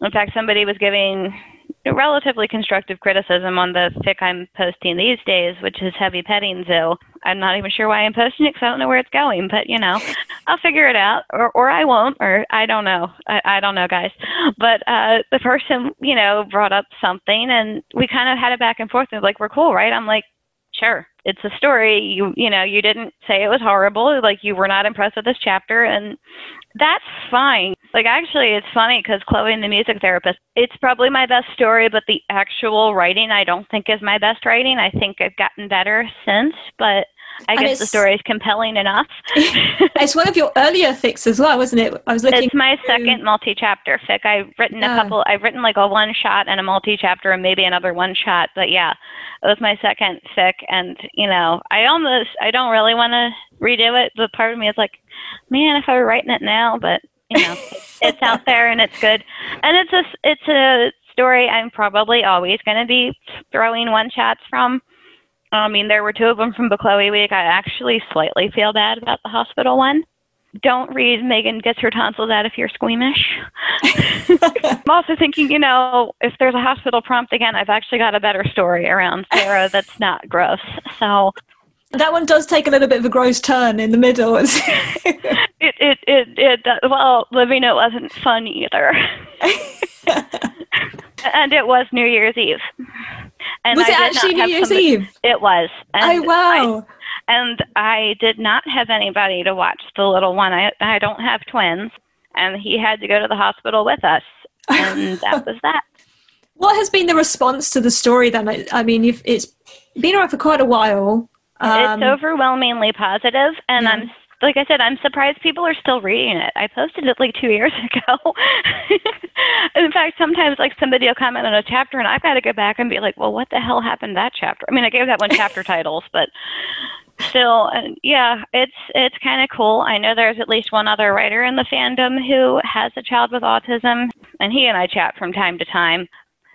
In fact, somebody was giving relatively constructive criticism on the fic I'm posting these days, which is Heavy Petting Zoo. I'm not even sure why I'm posting it because I don't know where it's going, but you know, I'll figure it out, or or I won't, or I don't know. I, I don't know, guys. But uh, the person, you know, brought up something, and we kind of had it back and forth. And like, we're cool, right? I'm like, sure it's a story you you know you didn't say it was horrible like you were not impressed with this chapter and that's fine like actually it's funny because chloe and the music therapist it's probably my best story but the actual writing i don't think is my best writing i think i've gotten better since but I guess the story is compelling enough. it's one of your earlier fics as well, wasn't it? I was looking. It's my through... second multi-chapter fic. I've written a couple. I've written like a one shot and a multi-chapter, and maybe another one shot. But yeah, it was my second fic, and you know, I almost, I don't really want to redo it, but part of me is like, man, if I were writing it now, but you know, it's out there and it's good, and it's a, it's a story I'm probably always going to be throwing one shots from I mean, there were two of them from Bechloe Week. I actually slightly feel bad about the hospital one. Don't read Megan gets her tonsils out if you're squeamish. I'm also thinking, you know, if there's a hospital prompt again, I've actually got a better story around Sarah that's not gross. So that one does take a little bit of a gross turn in the middle. it, it, it, it, well, living it wasn't fun either. and it was New Year's Eve. And was I it actually New Year's somebody, Eve? It was. And oh wow! I, and I did not have anybody to watch the little one. I I don't have twins, and he had to go to the hospital with us, and that was that. What has been the response to the story then? I, I mean, it's been around for quite a while. Um, it's overwhelmingly positive, and yeah. I'm like I said, I'm surprised people are still reading it. I posted it like two years ago. in fact, sometimes like somebody will comment on a chapter, and I've got to go back and be like, "Well, what the hell happened to that chapter?" I mean, I gave that one chapter titles, but still, uh, yeah, it's it's kind of cool. I know there's at least one other writer in the fandom who has a child with autism, and he and I chat from time to time.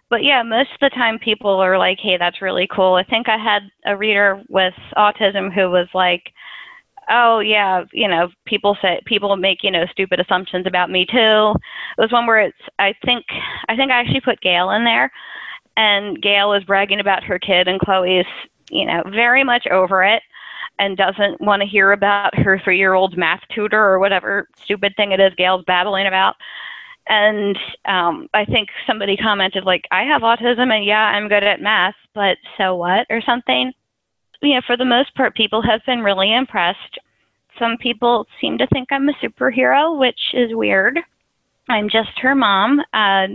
But yeah, most of the time people are like, "Hey, that's really cool." I think I had a reader with autism who was like oh yeah, you know, people say people make you know stupid assumptions about me too. It was one where it's I think I think I actually put Gail in there, and Gail is bragging about her kid, and Chloe is you know very much over it and doesn't want to hear about her three year old math tutor or whatever stupid thing it is Gail's babbling about. And um, I think somebody commented like, "I have autism, and yeah, I'm good at math, but so what?" or something you know, for the most part, people have been really impressed. Some people seem to think I'm a superhero, which is weird. I'm just her mom. Uh,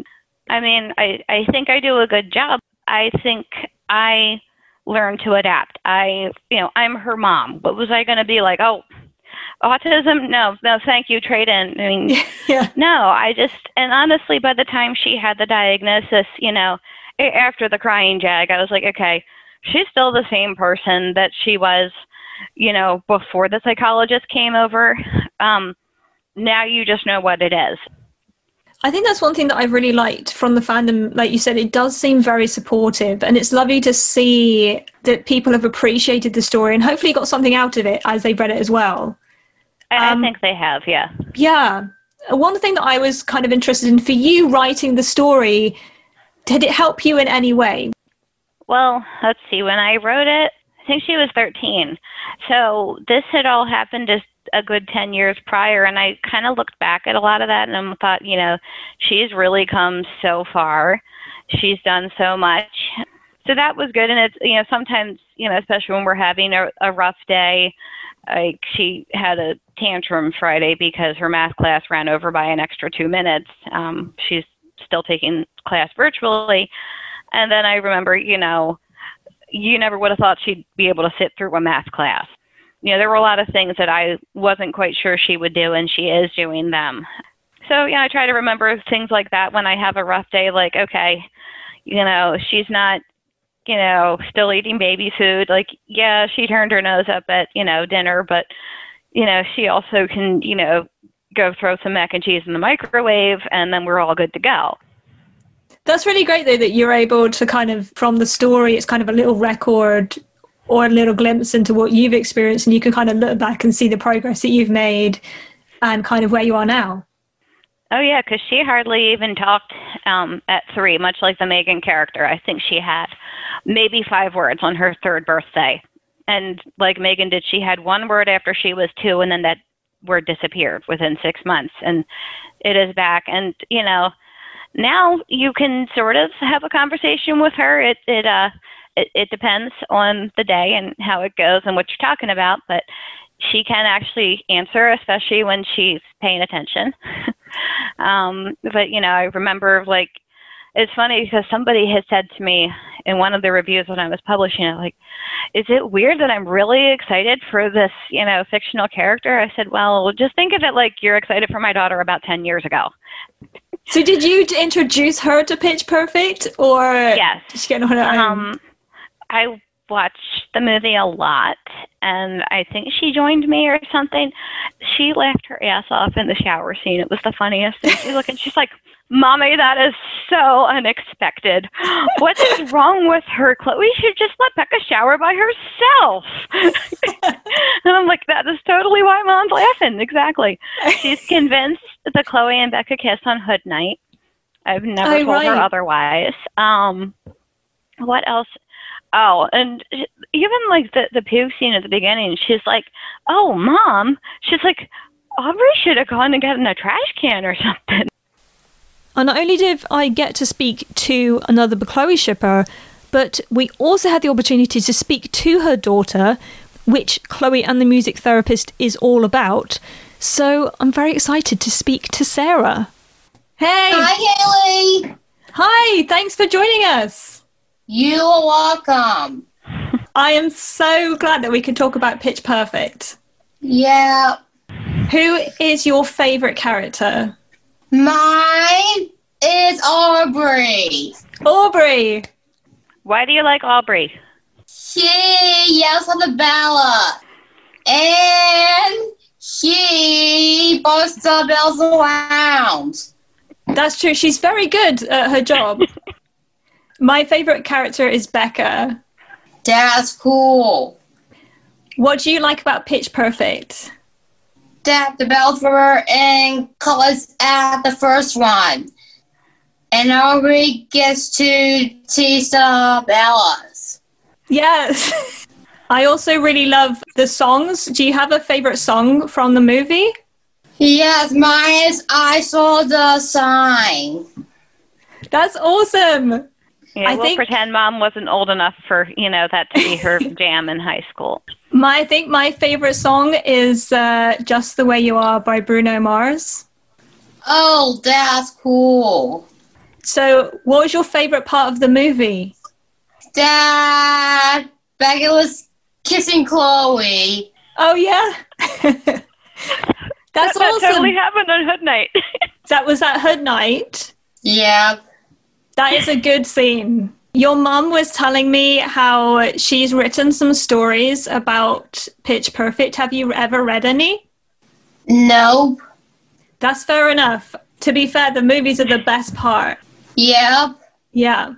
I mean, I, I think I do a good job. I think I learn to adapt. I, you know, I'm her mom. What was I going to be like? Oh, autism? No, no, thank you. Trade in. I mean, yeah. no, I just, and honestly, by the time she had the diagnosis, you know, after the crying jag, I was like, okay, she's still the same person that she was you know, before the psychologist came over. Um, now you just know what it is. I think that's one thing that I've really liked from the fandom. Like you said, it does seem very supportive, and it's lovely to see that people have appreciated the story and hopefully got something out of it as they've read it as well. I, um, I think they have, yeah. Yeah. One thing that I was kind of interested in for you writing the story, did it help you in any way? Well, let's see. When I wrote it, I think she was 13. So this had all happened just a good 10 years prior and I kind of looked back at a lot of that and I thought, you know, she's really come so far. She's done so much. So that was good and it's, you know, sometimes, you know, especially when we're having a, a rough day, like she had a tantrum Friday because her math class ran over by an extra 2 minutes. Um she's still taking class virtually. And then I remember, you know, you never would have thought she'd be able to sit through a math class you know, there were a lot of things that I wasn't quite sure she would do, and she is doing them. So, yeah, I try to remember things like that when I have a rough day, like, okay, you know, she's not, you know, still eating baby food. Like, yeah, she turned her nose up at, you know, dinner, but, you know, she also can, you know, go throw some mac and cheese in the microwave, and then we're all good to go. That's really great, though, that you're able to kind of, from the story, it's kind of a little record or a little glimpse into what you've experienced and you can kind of look back and see the progress that you've made and kind of where you are now. Oh yeah because she hardly even talked um, at three much like the megan character. I think she had maybe five words on her third birthday. And like megan did she had one word after she was two and then that word disappeared within six months. And it is back and you know now you can sort of have a conversation with her it it uh it, it depends on the day and how it goes and what you're talking about, but she can actually answer, especially when she's paying attention. um, but you know, I remember like it's funny because somebody had said to me in one of the reviews when I was publishing it, like, is it weird that I'm really excited for this, you know, fictional character? I said, well, just think of it like you're excited for my daughter about 10 years ago. So did you introduce her to Pitch Perfect or? Yes. She get on her own? Um, I watched the movie a lot, and I think she joined me or something. She laughed her ass off in the shower scene. It was the funniest thing. She looked and she's like, "Mommy, that is so unexpected. What is wrong with her? Chloe should just let Beca shower by herself." and I'm like, "That is totally why Mom's laughing. Exactly. She's convinced that Chloe and Beca kiss on Hood Night. I've never oh, told right. her otherwise. Um, what else? Oh, and even like the the puke scene at the beginning, she's like, "Oh, mom," she's like, "Aubrey should have gone and gotten a trash can or something." And not only did I get to speak to another Chloe shipper, but we also had the opportunity to speak to her daughter, which Chloe and the music therapist is all about. So I'm very excited to speak to Sarah. Hey! Hi, Haley! Hi, thanks for joining us. You are welcome. I am so glad that we can talk about Pitch Perfect. Yeah. Who is your favorite character? Mine is Aubrey. Aubrey. Why do you like Aubrey? She yells at the Bella. And she busts the bells around. That's true. She's very good at her job. My favorite character is Beca. That's cool. What do you like about Pitch Perfect? That the were in colors at the first one. And Aubrey gets to tease the Bellas. Yes. I also really love the songs. Do you have a favorite song from the movie? Yes, mine is I Saw the Sign. That's awesome. Yeah, I we'll think, pretend mom wasn't old enough for you know that to be her jam in high school. My, I think my favorite song is uh, "Just the Way You Are" by Bruno Mars. Oh, that's cool. So, what was your favorite part of the movie? Dad, Becky was kissing Chloe. Oh yeah. That's that, awesome. That totally happened on Hood Night. that was at Hood Night. Yeah. That is a good scene. Your mum was telling me how she's written some stories about Pitch Perfect. Have you ever read any? No. That's fair enough. To be fair, the movies are the best part. Yeah. Yeah.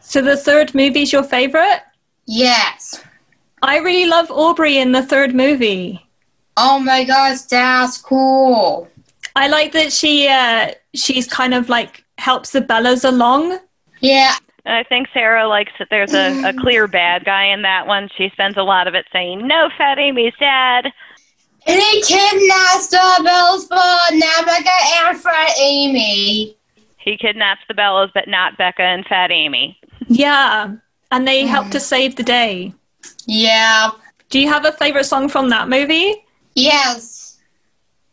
So the third movie's your favorite? Yes. I really love Aubrey in the third movie. Oh my gosh, that's cool. I like that she uh she's kind of like helps the Bellas along. Yeah. And I think Sarah likes that there's a, a clear bad guy in that one. She spends a lot of it saying, No, Fat Amy's dad. And he kidnaps the Bells, but not Beca and Fred Amy. He kidnaps the Bellas, but not Beca and Fat Amy. Yeah. And they help mm. to save the day. Yeah. Do you have a favorite song from that movie? Yes.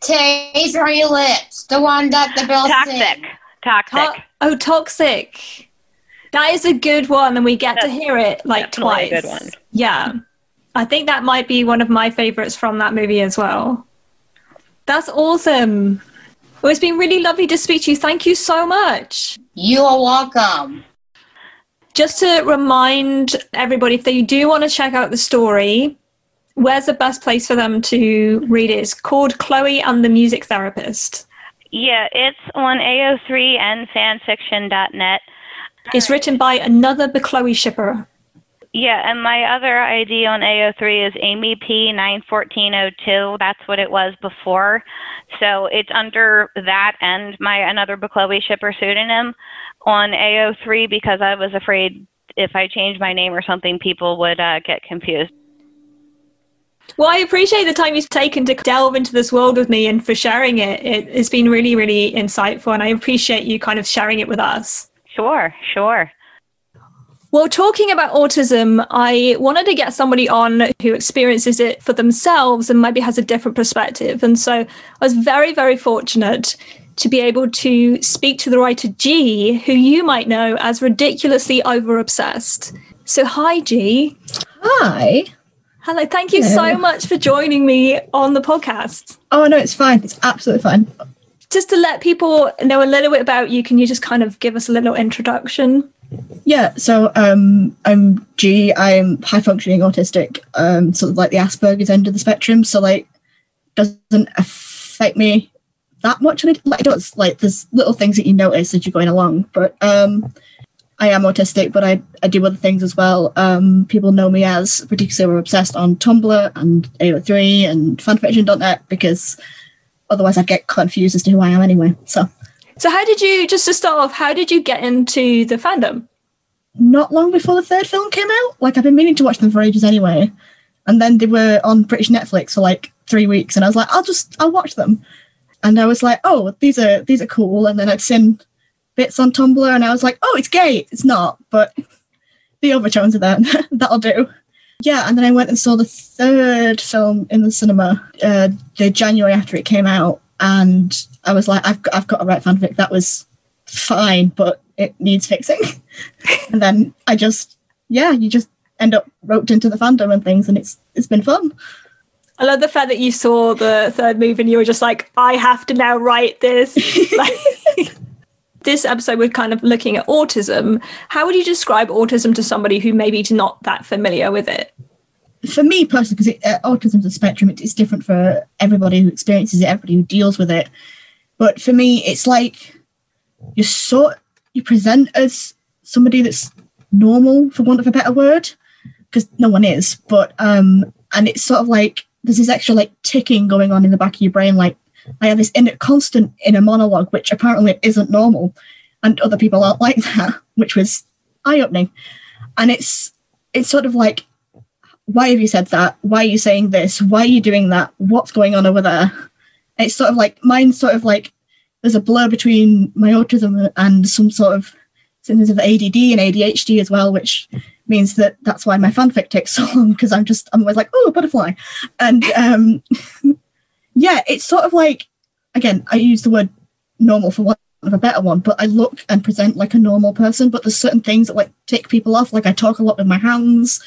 Taste your lips. The one that the Bells Toxic. sing. Toxic. To- oh, Toxic. That is a good one, and we get to hear it like twice. a good one. Yeah. I think that might be one of my favorites from that movie as well. That's awesome. Well, it's been really lovely to speak to you. Thank you so much. You are welcome. Just to remind everybody, if they do want to check out the story, where's the best place for them to read it? It's called Chloe and the Music Therapist. Yeah, it's on AO3 and fanfiction.net. It's written by another Chloe shipper. Yeah, and my other ID on AO3 is Amy P91402. That's what it was before. So it's under that and my another Chloe shipper pseudonym on AO3 because I was afraid if I changed my name or something, people would uh, get confused. Well, I appreciate the time you've taken to delve into this world with me and for sharing it. it. It's been really, really insightful, and I appreciate you kind of sharing it with us. Sure, sure. Well, talking about autism, I wanted to get somebody on who experiences it for themselves and maybe has a different perspective. And so I was very, very fortunate to be able to speak to the writer G, who you might know as ridiculously over obsessed. So, hi, G. Hi. Hello. Thank you Hello. so much for joining me on the podcast. Oh no, it's fine. It's absolutely fine. Just to let people know a little bit about you, can you just kind of give us a little introduction? Yeah. So um, I'm G. I'm high functioning autistic. Um, sort of like the Asperger's end of the spectrum. So like, doesn't affect me that much. And it like it does. Like there's little things that you notice as you're going along. But um, I am autistic, but I, I do other things as well. Um, people know me as ridiculously obsessed on Tumblr and AO3 and fanfiction.net because otherwise I'd get confused as to who I am anyway. So So, how did you, just to start off, how did you get into the fandom? not long before the third film came out. Like I've been meaning to watch them for ages anyway. And then they were on British Netflix for like three weeks, and I was like, I'll just I'll watch them. And I was like, oh, these are these are cool. And then I'd seen bits on Tumblr, and I was like, oh, it's gay. It's not, but the overtones are there. That'll do. Yeah, and then I went and saw the third film in the cinema uh, the January after it came out, and I was like, I've got, I've got to write fanfic. That was fine, but it needs fixing. and then I just, yeah, you just end up roped into the fandom and things, and it's it's been fun. I love the fact that you saw the third movie and you were just like, I have to now write this. Like, this episode, we're kind of looking at autism. How would you describe autism to somebody who maybe is not that familiar with it? For me personally, because uh, autism's a spectrum, it, it's different for everybody who experiences it, everybody who deals with it. But for me, it's like you sort you present as somebody that's normal, for want of a better word, because no one is. But um, and it's sort of like there's this extra like ticking going on in the back of your brain, like I have this inner constant inner monologue, which apparently isn't normal, and other people aren't like that, which was eye opening. And it's it's sort of like, why have you said that? Why are you saying this? Why are you doing that? What's going on over there? It's sort of like mine's sort of like there's a blur between my autism and some sort of symptoms of ADD and ADHD as well, which means that that's why my fanfic takes so long because I'm just I'm always like oh butterfly, and um, yeah, it's sort of like again I use the word normal for want of a better one, but I look and present like a normal person, but there's certain things that like tick people off, like I talk a lot with my hands,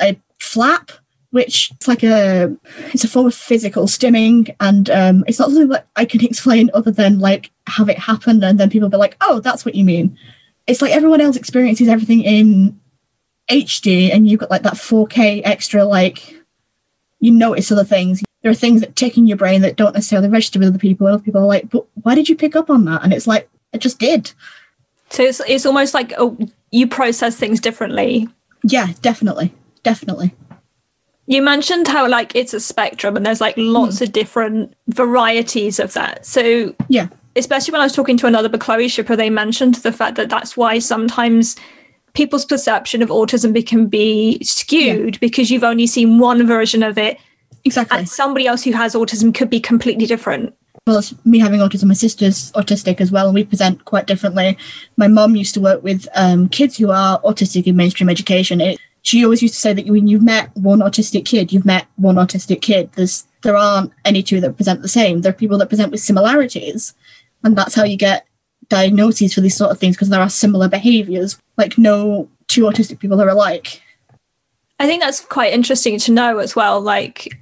I flap, which it's like a it's a form of physical stimming, and um, it's not something that I can explain other than like have it happen, and then people be like, oh, that's what you mean. it's like everyone else experiences everything in HD and you've got like that 4K extra, like you notice other things. There are things that tick in your brain that don't necessarily register with other people. Other people are like, but why did you pick up on that? And it's like, I just did. So it's it's almost like oh, you process things differently. Yeah, definitely. Definitely. You mentioned how like it's a spectrum and there's like mm-hmm. lots of different varieties of that. So Yeah. especially when I was talking to another Chloe shipper, they mentioned the fact that that's why sometimes people's perception of autism can be skewed because you've only seen one version of it, Exactly. and somebody else who has autism could be completely different. well as me having autism my sister's autistic as well and we present quite differently my mom used to work with um, kids who are autistic in mainstream education it, she always used to say that when you've met one autistic kid you've met one autistic kid there's there aren't any two that present the same there are people that present with similarities and that's how you get diagnoses for these sort of things because there are similar behaviors like no two autistic people are alike I think that's quite interesting to know as well. Like,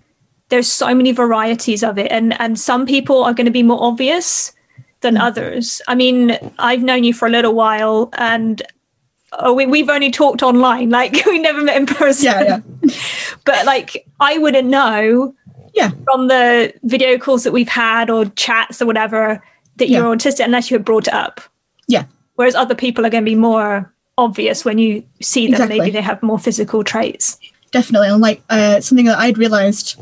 there's so many varieties of it, and and some people are going to be more obvious than others. I mean, I've known you for a little while, and oh, we, we've only talked online. Like, we never met in person. yeah yeah but like, I wouldn't know. Yeah. From the video calls that we've had or chats or whatever that Yeah. you're autistic unless you had brought it up. Yeah. Whereas other people are going to be more obvious when you see them. Exactly. Maybe they have more physical traits. definitely and like uh, something that i'd realized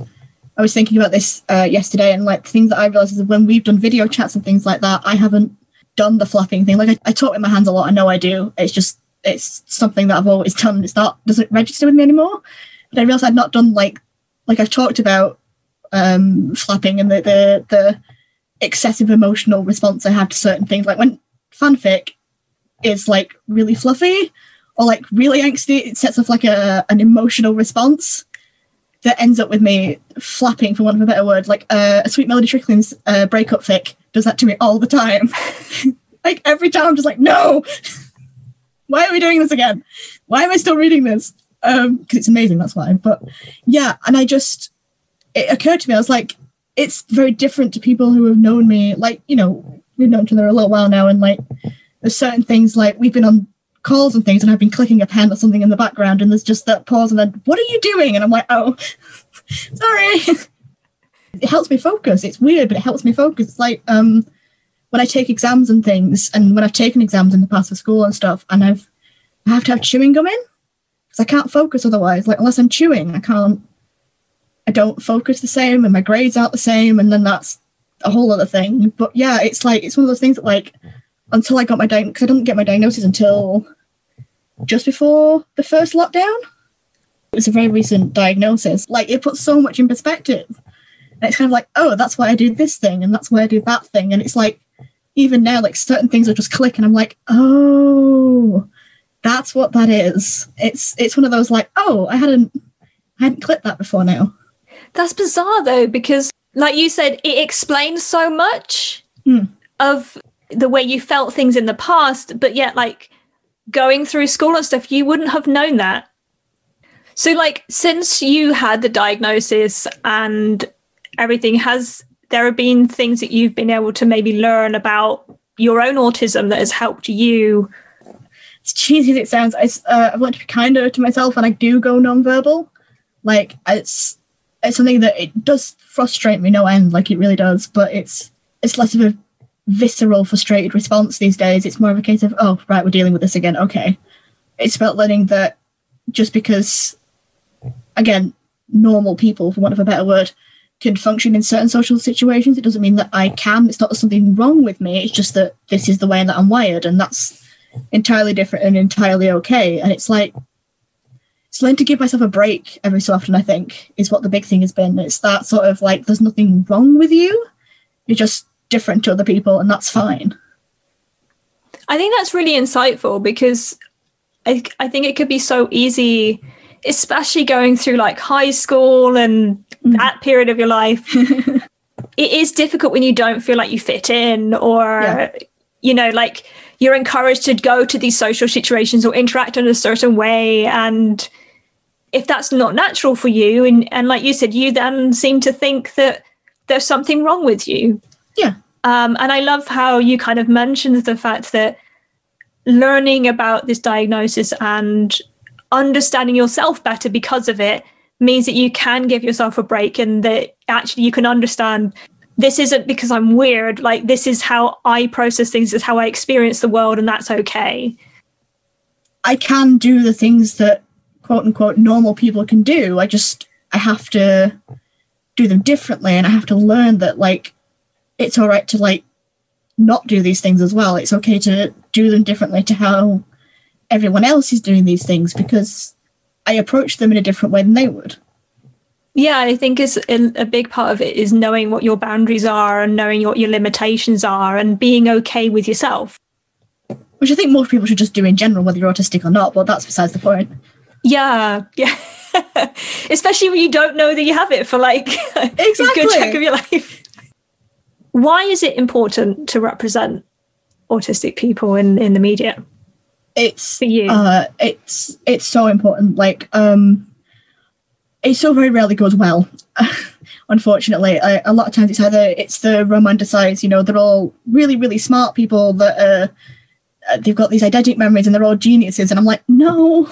i was thinking about this uh, yesterday and like the things that i realized is when we've done video chats and things like that i haven't done the flapping thing. Like I, I talk with my hands a lot. I know i do. It's just it's something that i've always done. It's not doesn't register with me anymore. But i realized i'd not done like like i've talked about um flapping and the the, the excessive emotional response i have to certain things. Like when fanfic is like really fluffy or like really angsty, it sets off like a an emotional response that ends up with me flapping, for want of a better word. Like uh, a Sweet Melody Trickling's uh, breakup fic does that to me all the time. like every time, I'm just like, no, why are we doing this again? Why am I still reading this? Um, because it's amazing. That's why. But yeah, and I just it occurred to me. I was like, it's very different to people who have known me. Like you know, we've known each other a little while now, and like there's certain things like we've been on calls and things and I've been clicking a pen or something in the background and there's just that pause and then what are you doing? And I'm like oh sorry. It helps me focus. It's weird but it helps me focus. It's like um when I take exams and things and when I've taken exams in the past for school and stuff and I've I have to have chewing gum in because I can't focus otherwise. Like unless I'm chewing I can't I don't focus the same and my grades aren't the same and then that's a whole other thing. But yeah it's like it's one of those things that like until I got my diagnosis, because I didn't get my diagnosis until just before the first lockdown. It was a very recent diagnosis. Like it puts so much in perspective. And it's kind of like, oh, that's why I do this thing and that's why I do that thing. And it's like, even now, like certain things will just click and I'm like, oh, that's what that is. It's it's one of those like, oh, I hadn't I hadn't clicked that before now. That's bizarre though, because like you said, it explains so much Hmm. of the way you felt things in the past, but yet like going through school and stuff, you wouldn't have known that. So like since you had the diagnosis and everything, has there have been things that you've been able to maybe learn about your own autism that has helped you? as cheesy as it sounds, I, uh, I've learned to be kinder to myself, and I do go nonverbal. Like it's it's something that it does frustrate me no end, like it really does. But it's it's less of a visceral, frustrated response these days. It's more of a case of oh right, we're dealing with this again. Okay, it's about learning that just because, again, normal people, for want of a better word, can function in certain social situations, it doesn't mean that I can. It's not something wrong with me. It's just that this is the way that I'm wired, and that's entirely different and entirely okay. And it's like it's learned to give myself a break every so often, I think, is what the big thing has been. It's that sort of like there's nothing wrong with you. You're just different to other people, and that's fine. I think that's really insightful because I, I think it could be so easy, especially going through like high school and mm. that period of your life. it is difficult when you don't feel like you fit in or, Yeah. you know, like you're encouraged to go to these social situations or interact in a certain way. And if that's not natural for you, and, and like you said, you then seem to think that there's something wrong with you. Yeah. Um, and I love how you kind of mentioned the fact that learning about this diagnosis and understanding yourself better because of it means that you can give yourself a break and that actually you can understand this isn't because I'm weird. Like, this is how I process things, this is how I experience the world, and that's okay. I can do the things that quote unquote normal people can do. I just, I have to do them differently and I have to learn that, like, it's all right to, like, not do these things as well. It's okay to do them differently to how everyone else is doing these things because I approach them in a different way than they would. Yeah, I think is a big part of it is knowing what your boundaries are and knowing what your limitations are and being okay with yourself. Which I think most people should just do in general, whether you're autistic or not, but that's besides the point. Yeah, yeah. Especially when you don't know that you have it for like exactly. a good chunk of your life. Why is it important to represent autistic people in, in the media? It's for you. Uh, it's it's so important. Like um it so very rarely goes well. unfortunately, I, a lot of times it's either it's the romanticized, you know, they're all really really smart people that uh, uh, they've got these eidetic memories and they're all geniuses, and I'm like, no,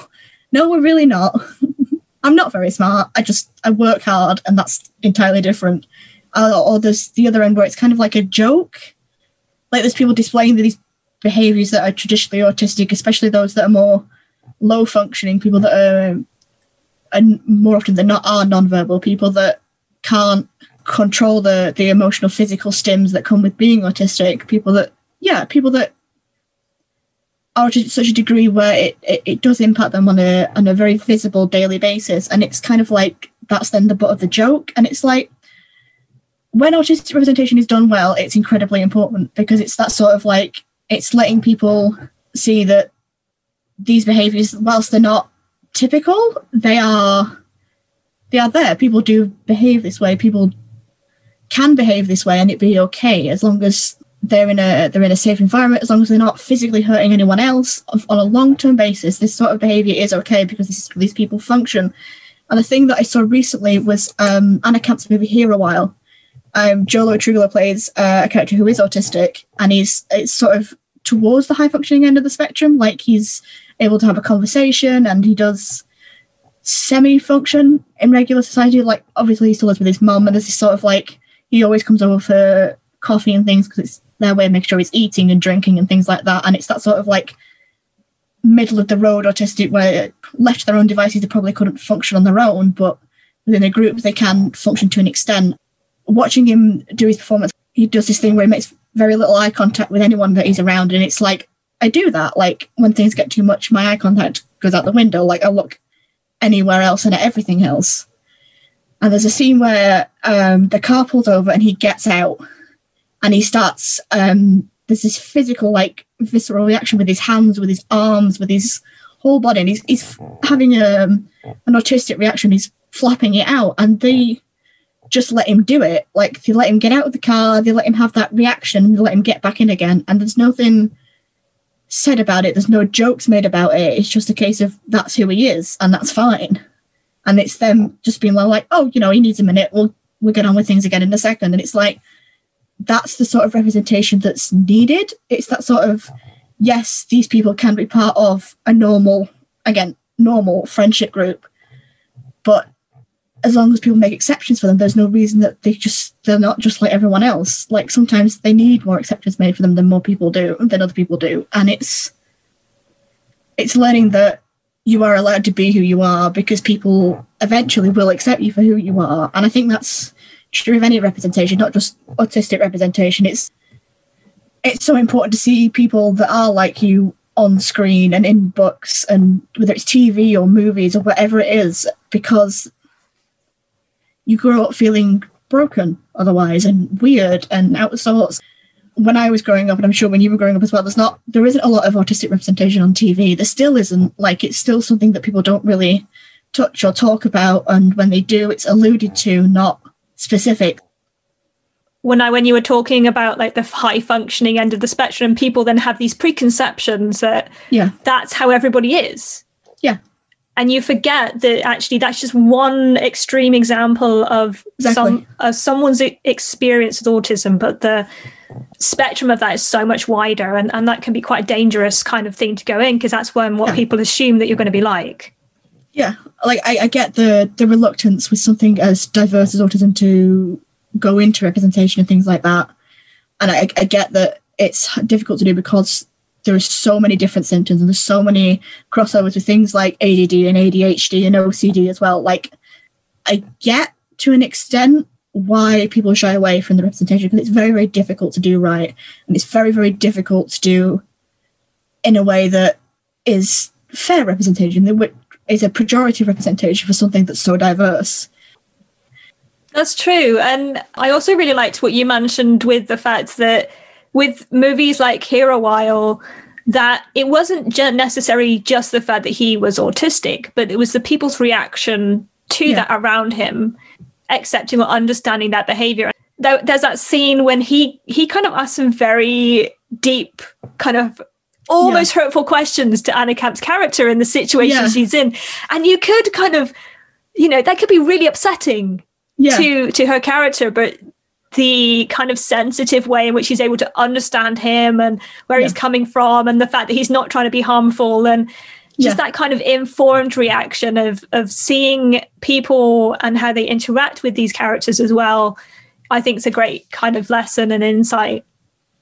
no, we're really not. I'm not very smart. I just I work hard, and that's entirely different. Uh, or there's the other end where it's kind of like a joke, like there's people displaying these behaviors that are traditionally autistic, especially those that are more low functioning, people that are and more often than not are non-verbal people that can't control the the emotional physical stims that come with being autistic people that yeah people that are to such a degree where it, it, it does impact them on a on a very visible daily basis. And it's kind of like that's then the butt of the joke. And it's like when autistic representation is done well it's incredibly important because it's that sort of like it's letting people see that these behaviors whilst they're not typical. They are they are there. People do behave this way. People can behave this way and it be okay as long as they're in a they're in a safe environment, as long as they're not physically hurting anyone else on a long term basis. This sort of behavior is okay because this these people function. And the thing that I saw recently was um, Anna Camp's movie Here a While. Um, Joe Lo Truglio plays uh, a character who is autistic, and he's it's sort of towards the high functioning end of the spectrum. Like he's able to have a conversation and he does semi function in regular society. Like, obviously, he still lives with his mum, and this sort of like, he always comes over for coffee and things because it's their way of making sure he's eating and drinking and things like that. And it's that sort of like middle of the road autistic where left to their own devices, they probably couldn't function on their own, but within a group, they can function to an extent. Watching him do his performance, he does this thing where he makes very little eye contact with anyone that he's around, and it's like I do that. Like when things get too much, my eye contact goes out the window. Like I look anywhere else and at everything else. And there's a scene where um, the car pulls over and he gets out and he starts. Um, there's this physical, like visceral reaction with his hands, with his arms, with his whole body, and he's, he's having a, um, an autistic reaction. He's flapping it out, and they just let him do it. Like they let him get out of the car, they let him have that reaction, they let him get back in again, and there's nothing said about it. There's no jokes made about it. It's just a case of that's who he is, and that's fine. And it's them just being like, oh, you know, he needs a minute. We'll we'll get on with things again in a second. And it's like that's the sort of representation that's needed. It's that sort of yes, these people can be part of a normal, again, normal friendship group, but as long as people make exceptions for them, there's no reason that they just they're not just like everyone else. Like sometimes they need more exceptions made for them than more people do than other people do, and it's it's learning that you are allowed to be who you are because people eventually will accept you for who you are, and I think that's true of any representation, not just autistic representation. It's it's so important to see people that are like you on screen and in books and whether it's TV or movies or whatever it is, because you grow up feeling broken otherwise and weird and out of sorts. When I was growing up, and I'm sure when you were growing up as well, there's not there isn't a lot of autistic representation on TV. There still isn't. Like it's still something that people don't really touch or talk about, and when they do, it's alluded to, not specific. When I when you were talking about like the high functioning end of the spectrum, people then have these preconceptions that yeah, that's how everybody is. Yeah and you forget that actually that's just one extreme example of exactly. some of someone's experience with autism but the spectrum of that is so much wider and, and that can be quite a dangerous kind of thing to go in because that's when what Yeah. people assume that you're going to be like yeah like I, I get the the reluctance with something as diverse as autism to go into representation and things like that and I, I get that it's difficult to do because there are so many different symptoms and there's so many crossovers with things like ADD and ADHD and OCD as well like I get to an extent why people shy away from the representation because it's very very difficult to do right and it's very very difficult to do in a way that is fair representation that is a pejorative representation for something that's so diverse That's true. And I also really liked what you mentioned with the fact that with movies like Here a While, that it wasn't necessarily just the fact that he was autistic, but it was the people's reaction to Yeah. that around him, accepting or understanding that behavior. There's that scene when he he kind of asks some very deep, kind of almost hurtful questions to Anna Camp's character in the situation Yeah. she's in, and you could kind of, you know, that could be really upsetting yeah to to her character but the kind of sensitive way in which he's able to understand him and where he's coming from and the fact that he's not trying to be harmful and just Yeah. that kind of informed reaction of of seeing people and how they interact with these characters as well i think it's a great kind of lesson and insight.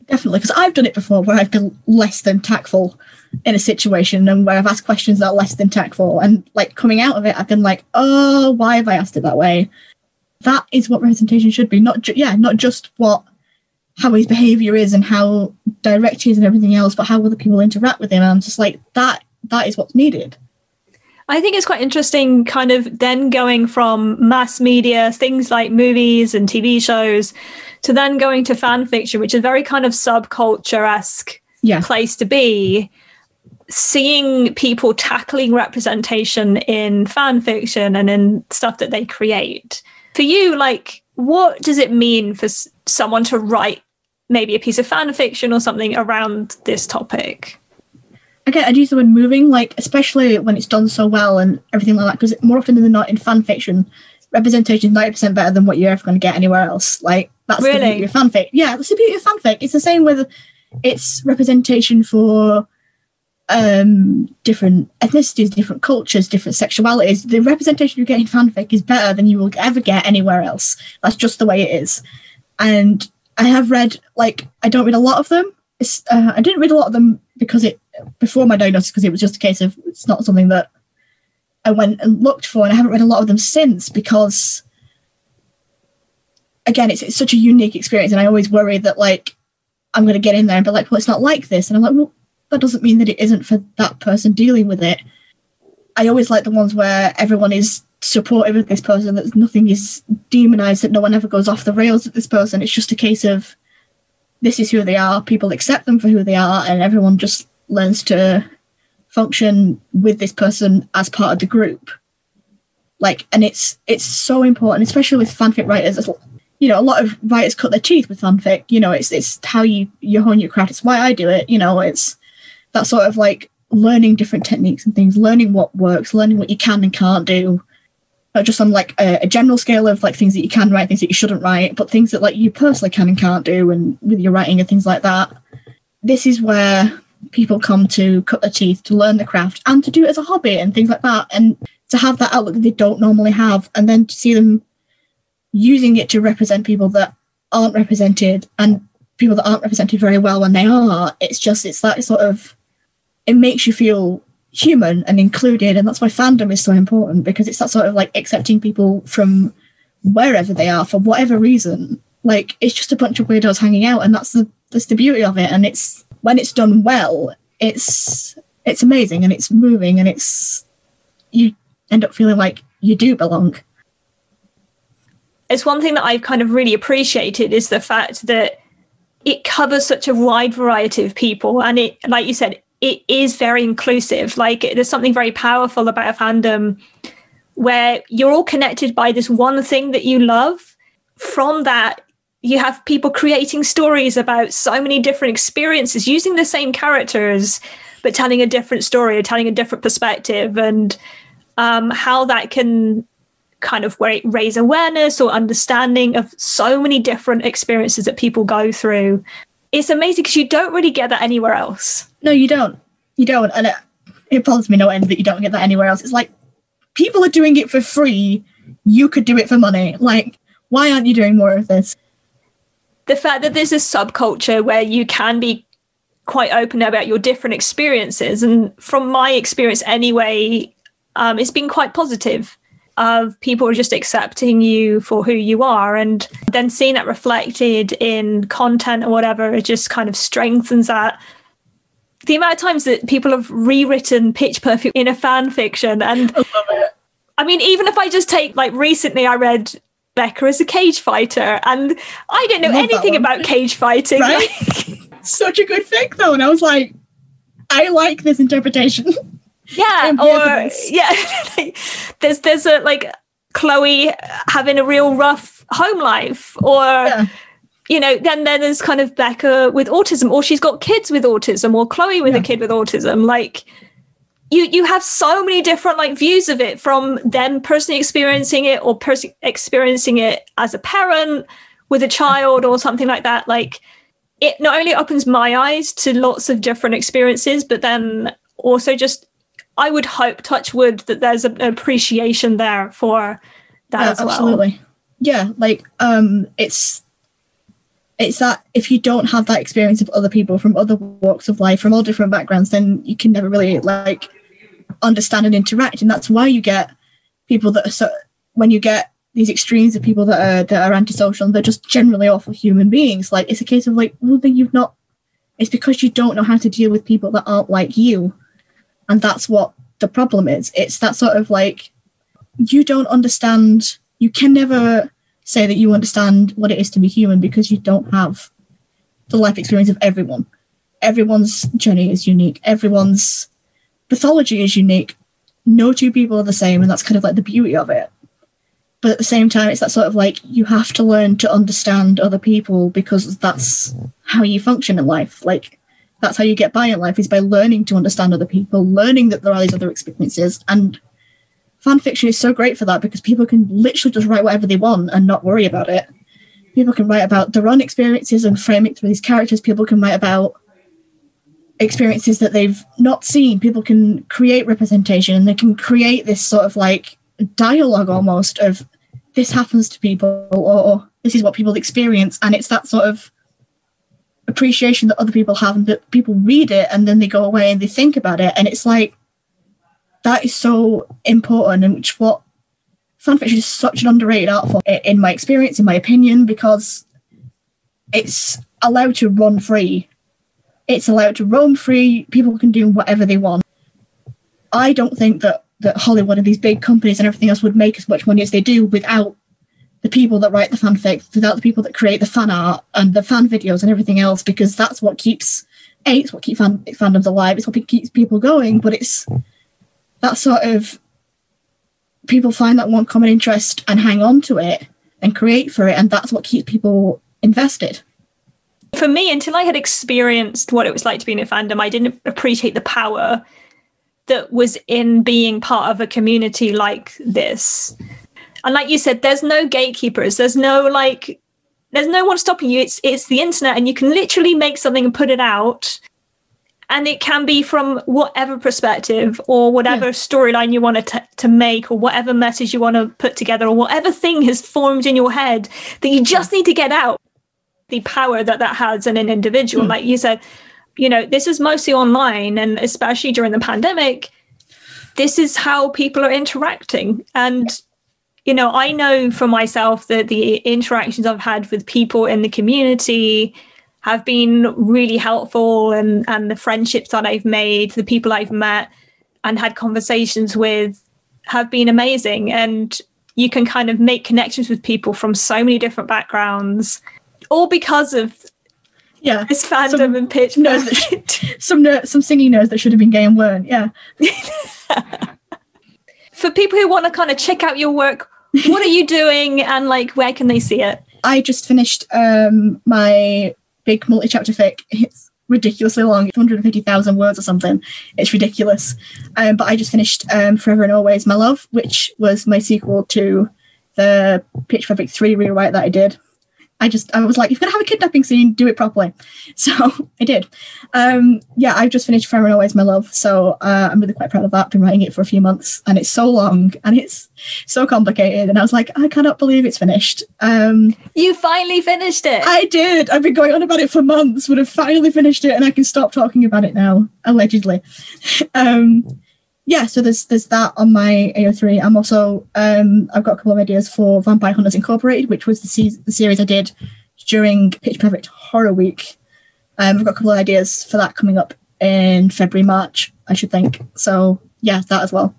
Definitely because i've done it before where i've been less than tactful in a situation and where i've asked questions that are less than tactful and like coming out of it i've been like oh why have i asked it that way that is what representation should be not ju- yeah not just what how his behavior is and how direct he is and everything else but how other people interact with him and i'm just like that that is what's needed I think it's quite interesting, kind of then going from mass media, things like movies and TV shows, to then going to fan fiction, which is very kind of subculture esque yeah place to be. Seeing people tackling representation in fan fiction and in stuff that they create. For you, like, what does it mean for s- someone to write maybe a piece of fan fiction or something around this topic? again, I'd use the word moving, like especially when it's done so well and everything like that. Because more often than not, in fan fiction, representation is ninety percent better than what you're ever going to get anywhere else. Like that's the beauty of fanfic. Yeah, that's the beauty of fanfic. It's the same with its representation for um different ethnicities, different cultures, different sexualities. The representation you get in fanfic is better than you will ever get anywhere else. That's just the way it is. And I have read like I don't read a lot of them. Uh, I didn't read a lot of them because it before my diagnosis because it was just a case of it's not something that I went and looked for, and I haven't read a lot of them since because again, it's, it's such a unique experience, and I always worry that like I'm going to get in there and be like, well, it's not like this, and I'm like, well, that doesn't mean that it isn't for that person dealing with it. I always like the ones where everyone is supportive of this person, that nothing is demonized, that no one ever goes off the rails with this person. It's just a case of this is who they are, people accept them for who they are, and everyone just learns to function with this person as part of the group. Like, and it's it's so important, especially with fanfic writers. You know, a lot of writers cut their teeth with fanfic. You know, it's it's how you you hone your craft. It's why I do it. You know, it's that sort of like learning different techniques and things, learning what works, learning what you can and can't do. Not just on like a, a general scale of like things that you can write, things that you shouldn't write, but things that like you personally can and can't do, and with your writing and things like that. This is where people come to cut their teeth to learn the craft and to do it as a hobby and things like that, and to have that outlook that they don't normally have, and then to see them using it to represent people that aren't represented and people that aren't represented very well when they are. It's just it's that sort of it makes you feel human and included and that's why fandom is so important because it's that sort of like accepting people from wherever they are for whatever reason. Like it's just a bunch of weirdos hanging out and that's the that's the beauty of it and it's when it's done well it's it's amazing and it's moving and it's you end up feeling like you do belong. It's one thing that I've kind of really appreciated is the fact that it covers such a wide variety of people and it like you said it is very inclusive like there's something very powerful about a fandom where you're all connected by this one thing that you love from that you have people creating stories about so many different experiences using the same characters but telling a different story or telling a different perspective and um, how that can kind of ra- raise awareness or understanding of so many different experiences that people go through. It's amazing because you don't really get that anywhere else. No, you don't. You don't. And it, it bothers me no end that you don't get that anywhere else. It's like people are doing it for free. You could do it for money. Like, why aren't you doing more of this? The fact that there's a subculture where you can be quite open about your different experiences, and from my experience anyway, um, it's been quite positive. Of people just accepting you for who you are, and then seeing that reflected in content or whatever, it just kind of strengthens that the amount of times that people have rewritten Pitch Perfect in a fan fiction, and I, I mean, even if I just take like recently, I read Beca as a cage fighter, and I didn't know anything about cage fighting. Right? Such a good fic, though, and I was like, I like this interpretation. Yeah, or yeah, there's there's a like Chloe having a real rough home life, or. Yeah you know, then then there's kind of Beca with autism, or she's got kids with autism, or Chloe with yeah. a kid with autism. Like you you have so many different like views of it from them personally experiencing it or pers- experiencing it as a parent with a child or something like that. Like it not only opens my eyes to lots of different experiences, but then also just I would hope, touch wood, that there's an appreciation there for that yeah, as well. Absolutely. Yeah, like um it's it's that if you don't have that experience of other people from other walks of life from all different backgrounds then you can never really like understand and interact and that's why you get people that are so when you get these extremes of people that are that are antisocial and they're just generally awful human beings like it's a case of like well then you've not it's because you don't know how to deal with people that aren't like you and that's what the problem is it's that sort of like you don't understand you can never say that you understand what it is to be human because you don't have the life experience of everyone. Everyone's journey is unique. Everyone's pathology is unique. No two people are the same, and that's kind of like the beauty of it. But at the same time, it's that sort of like you have to learn to understand other people because that's how you function in life. Like that's how you get by in life is by learning to understand other people, learning that there are these other experiences, and fan fiction is so great for that because people can literally just write whatever they want and not worry about it. People can write about their own experiences and frame it through these characters. People can write about experiences that they've not seen. People can create representation and they can create this sort of like dialogue almost of this happens to people or this is what people experience. And it's that sort of appreciation that other people have and that people read it and then they go away and they think about it. And it's like, that is so important and which what fanfiction is such an underrated art form in my experience in my opinion because it's allowed to run free. It's allowed to roam free. People can do whatever they want. I don't think that that hollywood and these big companies and everything else would make as much money as they do without the people that write the fanfic without the people that create the fan art and the fan videos and everything else because that's what keeps a it's what keeps fan, fandoms alive it's what keeps people going but it's that sort of people find that one common interest and hang on to it and create for it and that's what keeps people invested. For me until i had experienced what it was like to be in a fandom i didn't appreciate the power that was in being part of a community like this and like you said there's no gatekeepers. There's no like there's no one stopping you. It's it's the internet and you can literally make something and put it out. And it can be from whatever perspective or whatever yeah. storyline you want to to make or whatever message you want to put together or whatever thing has formed in your head that you just need to get out. The power that that has in an individual. Mm. like you said you know this is mostly online and especially during the pandemic this is how people are interacting. And you know i know for myself that the interactions i've had with people in the community have been really helpful and and the friendships that I've made, the people I've met and had conversations with have been amazing. And you can kind of make connections with people from so many different backgrounds all because of yeah. this fandom some and pitch nerds that some ner- some singing nerds that should have been gay and weren't yeah. For people who want to kind of check out your work what are you doing? And like where can they see it? I just finished um my big multi-chapter fic. It's ridiculously long. 150,000 words or something. It's ridiculous. Um, but I just finished um, Forever and Always My Love which was my sequel to the Pitch Perfect 3 rewrite that I did I just I was like, if you're gonna have a kidnapping scene, do it properly. So I did. Um, yeah, I've just finished Forever and Always My Love, so uh, I'm really quite proud of that. Been writing it for a few months, and it's so long and it's so complicated. And I was like, I cannot believe it's finished. Um, You finally finished it. I did. I've been going on about it for months, but I've finally finished it, and I can stop talking about it now. Allegedly. um, yeah, so there's there's that on my AO3. I'm also um, I've got a couple of ideas for Vampire Hunters Incorporated, which was the, se- the series I did during Pitch Perfect Horror Week. Um, I've got a couple of ideas for that coming up in February, March, I should think. So yeah, that as well.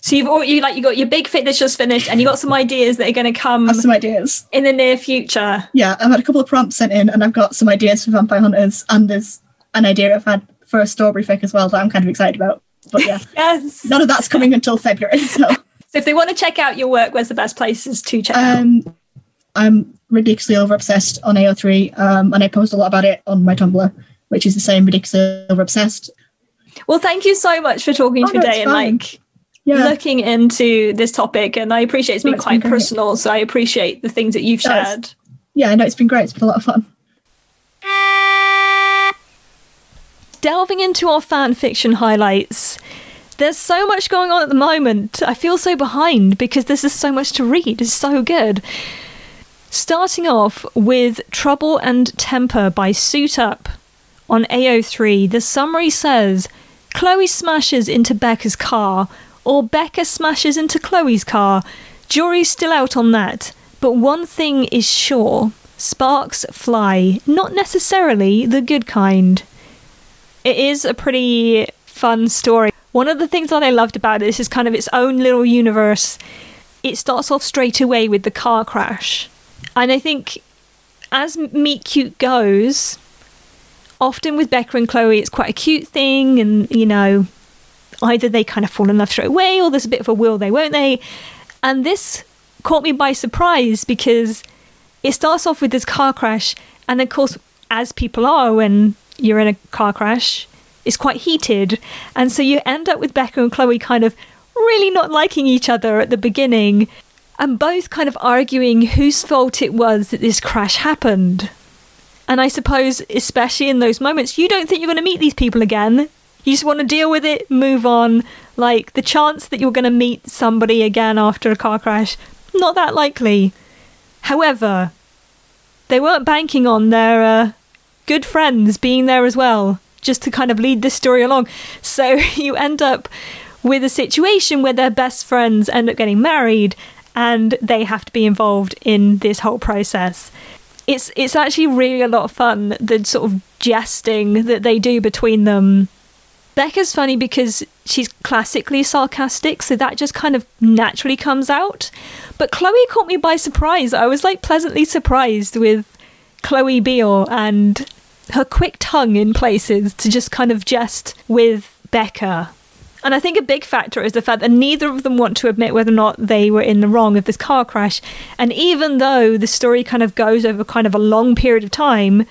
so you've all you like you got your big fit that's just finished, and you got some ideas that are going to come I have some ideas. in the near future. Yeah, I've had a couple of prompts sent in, and I've got some ideas for Vampire Hunters, and there's an idea I've had for a Strawberry Fic as well that I'm kind of excited about. But yeah, Yes. none of that's coming until February. So So if they want to check out your work, where's the best places to check out? um, I'm ridiculously over obsessed on AO3, um, and I post a lot about it on my Tumblr, which is the same ridiculously over obsessed. Well, thank you so much for talking Oh, no, today it's and like Yeah, looking into this topic. And I appreciate it's been it's quite been personal, so I appreciate the things that you've No, shared. yeah, I know it's been great. It's been a lot of fun. Delving into our fan fiction highlights. There's so much going on at the moment. I feel so behind because there's just so much to read. It's so good. Starting off with Trouble and Temper by Suit Up on AO3, the summary says Chloe smashes into Beca's car, or Beca smashes into Chloe's car. Jury's still out on that, but one thing is sure sparks fly, not necessarily the good kind. It is a pretty fun story. One of the things that I loved about it, this is kind of its own little universe. It starts off straight away with the car crash. And I think as Meet Cute goes, often with Beca and Chloe, it's quite a cute thing, and you know, either they kind of fall in love straight away or there's a bit of a will they, won't they? And this caught me by surprise because it starts off with this car crash, and of course, as people are when you're in a car crash, it's quite heated, and so you end up with Beca and Chloe kind of really not liking each other at the beginning, and both kind of arguing whose fault it was that this crash happened. And I suppose, especially in those moments, you don't think you're going to meet these people again. You just want to deal with it, move on. Like the chance that you're going to meet somebody again after a car crash, not that likely. However, they weren't banking on their uh, good friends being there as well, just to kind of lead this story along. So you end up with a situation where their best friends end up getting married and they have to be involved in this whole process. It's it's actually really a lot of fun the sort of jesting that they do between them. Beca's funny because she's classically sarcastic, so that just kind of naturally comes out. But Chloe caught me by surprise. I was like pleasantly surprised with Chloe Beale and her quick tongue in places to just kind of jest with Beca. And I think a big factor is the fact that neither of them want to admit whether or not they were in the wrong of this car crash. And even though the story kind of goes over kind of a long period of time,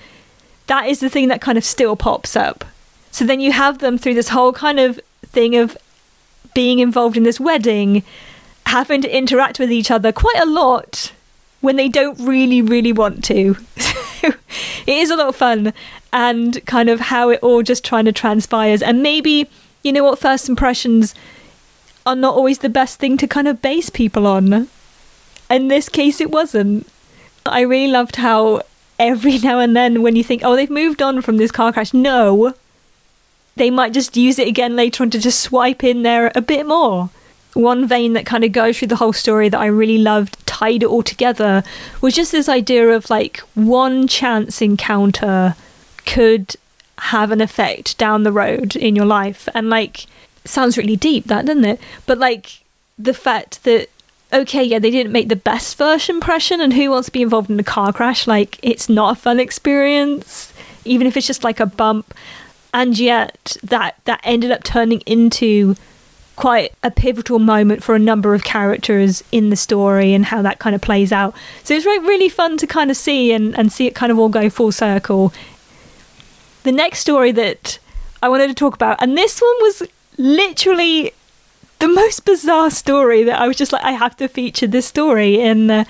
that is the thing that kind of still pops up. So then you have them through this whole kind of thing of being involved in this wedding, having to interact with each other quite a lot when they don't really, really want to. It is a lot of fun and kind of how it all just trying to transpires. And maybe, you know what, first impressions are not always the best thing to kind of base people on. In this case, it wasn't. I really loved how every now and then when you think, oh, they've moved on from this car crash, no. They might just use it again later on to just swipe in there a bit more. One vein that kind of goes through the whole story that I really loved, tied it all together, was just this idea of like one chance encounter could have an effect down the road in your life. And like, sounds really deep, that doesn't it? But like, the fact that okay, yeah, they didn't make the best first impression, and who wants to be involved in a car crash? Like, it's not a fun experience, even if it's just like a bump. And yet, that that ended up turning into quite a pivotal moment for a number of characters in the story and how that kind of plays out. So it's really, really fun to kind of see and, and see it kind of all go full circle. the next story that I wanted to talk about, and this one was literally the most bizarre story that I was just like, I have to feature this story in the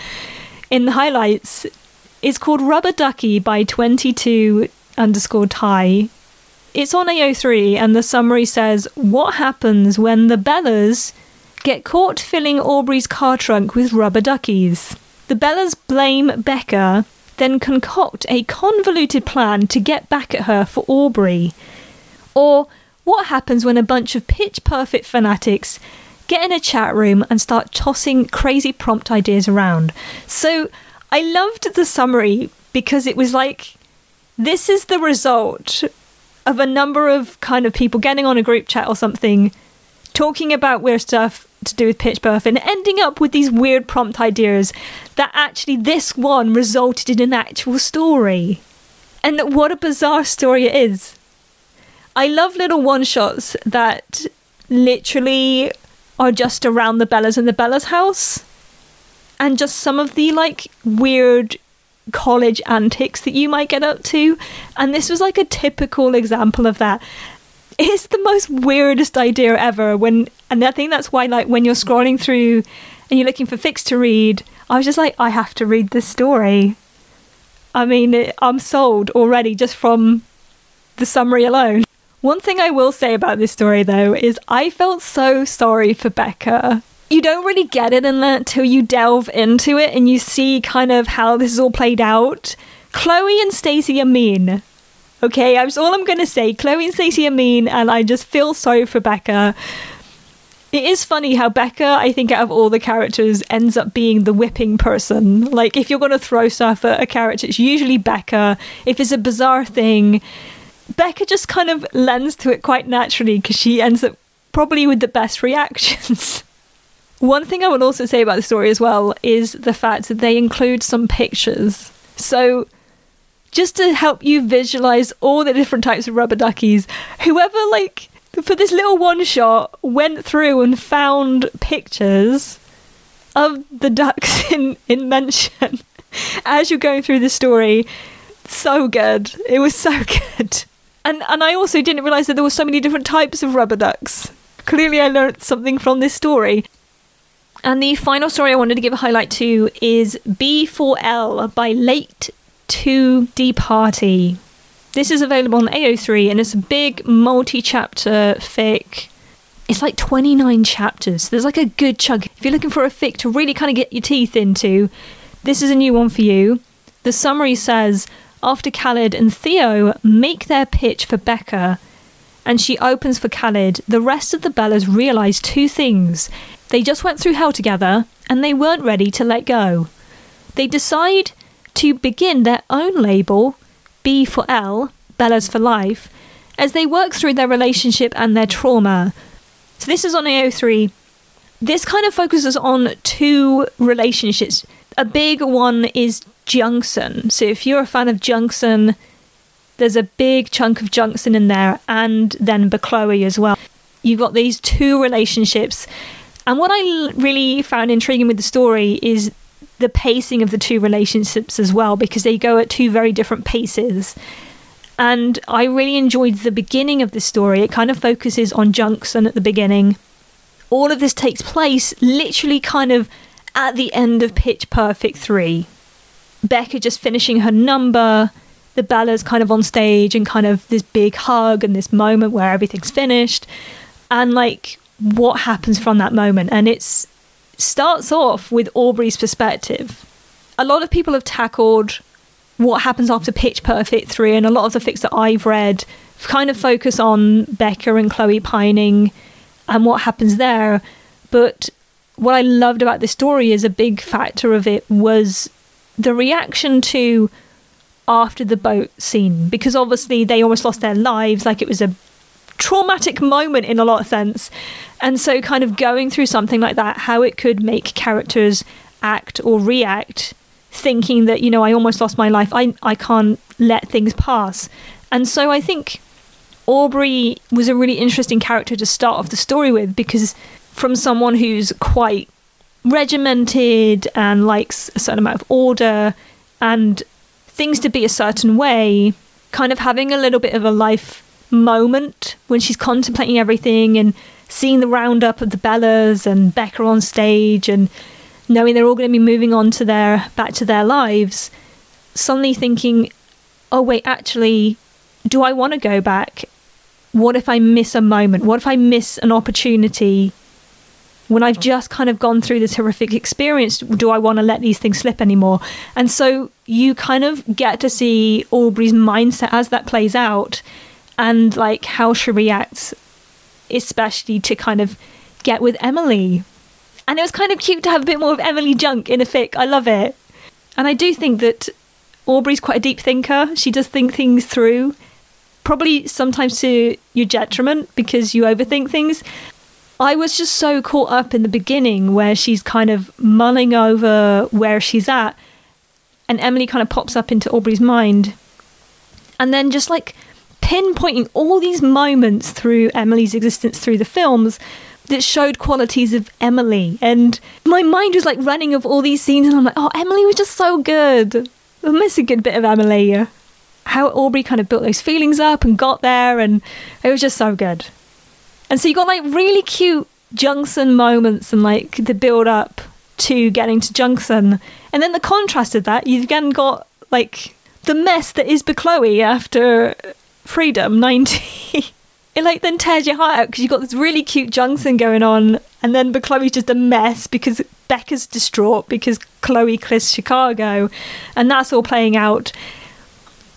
in the highlights. It's called Rubber Ducky by 22 underscore Thai. It's on AO3, and the summary says, What happens when the Bellas get caught filling Aubrey's car trunk with rubber duckies? The Bellas blame Beca, then concoct a convoluted plan to get back at her for Aubrey. Or what happens when a bunch of pitch perfect fanatics get in a chat room and start tossing crazy prompt ideas around? So I loved the summary because it was like, this is the result of a number of kind of people getting on a group chat or something, talking about weird stuff to do with pitch perfect, and ending up with these weird prompt ideas that actually this one resulted in an actual story. And what a bizarre story it is. I love little one shots that literally are just around the Bellas and the Bellas house. And just some of the like weird college antics that you might get up to. And this was like a typical example of that. It's the most weirdest idea ever when and I think that's why like when you're scrolling through and you're looking for fix to read, I was just like, I have to read this story. I mean, I'm sold already just from the summary alone. One thing I will say about this story though is I felt so sorry for Beca you don't really get it in that until you delve into it and you see kind of how this is all played out. Chloe and Stacey are mean. Okay, that's all I'm gonna say. Chloe and Stacey are mean, and I just feel sorry for Beca. It is funny how Beca, I think, out of all the characters, ends up being the whipping person. Like, if you're gonna throw stuff at a character, it's usually Beca. If it's a bizarre thing, Beca just kind of lends to it quite naturally because she ends up probably with the best reactions. One thing I would also say about the story as well is the fact that they include some pictures. So, just to help you visualize all the different types of rubber duckies, whoever, like, for this little one shot, went through and found pictures of the ducks in, in mention as you're going through the story. So good. It was so good. And, and I also didn't realize that there were so many different types of rubber ducks. Clearly, I learned something from this story. And the final story I wanted to give a highlight to is B4L by Late 2D Party. This is available on AO3 and it's a big multi chapter fic. It's like 29 chapters. There's like a good chunk. If you're looking for a fic to really kind of get your teeth into, this is a new one for you. The summary says after Khaled and Theo make their pitch for Beca and she opens for Khaled, the rest of the Bellas realise two things. They just went through hell together and they weren't ready to let go. They decide to begin their own label, B for L, Bellas for Life, as they work through their relationship and their trauma. So this is on AO3. This kind of focuses on two relationships. A big one is Jungsun. So if you're a fan of Jungsun, there's a big chunk of Jungsun in there, and then Bechloe as well. You've got these two relationships and what I really found intriguing with the story is the pacing of the two relationships as well, because they go at two very different paces. And I really enjoyed the beginning of the story. It kind of focuses on Jungsun at the beginning. All of this takes place literally kind of at the end of Pitch Perfect 3. Beca just finishing her number, the Bella's kind of on stage and kind of this big hug and this moment where everything's finished. And like what happens from that moment. And it starts off with Aubrey's perspective. A lot of people have tackled what happens after Pitch Perfect 3, and a lot of the fics that I've read kind of focus on Beca and Chloe pining and what happens there. But what I loved about this story is a big factor of it was the reaction to after the boat scene because obviously they almost lost their lives like it was a traumatic moment in a lot of sense. And so, kind of going through something like that, how it could make characters act or react, thinking that, you know, I almost lost my life, I, I can't let things pass. And so, I think Aubrey was a really interesting character to start off the story with because from someone who's quite regimented and likes a certain amount of order and things to be a certain way, kind of having a little bit of a life moment when she's contemplating everything and seeing the roundup of the Bellas and Beca on stage and knowing they're all going to be moving on to their back to their lives, suddenly thinking, oh wait, actually, do I want to go back? What if I miss a moment? What if I miss an opportunity when I've just kind of gone through this horrific experience, do I want to let these things slip anymore? And so you kind of get to see Aubrey's mindset as that plays out and like how she reacts, especially to kind of get with Emily. And it was kind of cute to have a bit more of Emily Junk in a fic. I love it. And I do think that Aubrey's quite a deep thinker. She does think things through, probably sometimes to your detriment because you overthink things. I was just so caught up in the beginning where she's kind of mulling over where she's at, and Emily kind of pops up into Aubrey's mind. And then just like pinpointing all these moments through Emily's existence through the films that showed qualities of Emily. And my mind was like running of all these scenes, and I'm like, oh, Emily was just so good. I miss a good bit of Emily. How Aubrey kind of built those feelings up and got there, and it was just so good. And so you got like really cute Junction moments and like the build up to getting to Junction. And then the contrast of that, you've again got like the mess that is Chloe after Freedom 90. it like then tears your heart out because you've got this really cute Junction going on, and then but Chloe's just a mess because Beca's distraught because Chloe kissed Chicago, and that's all playing out.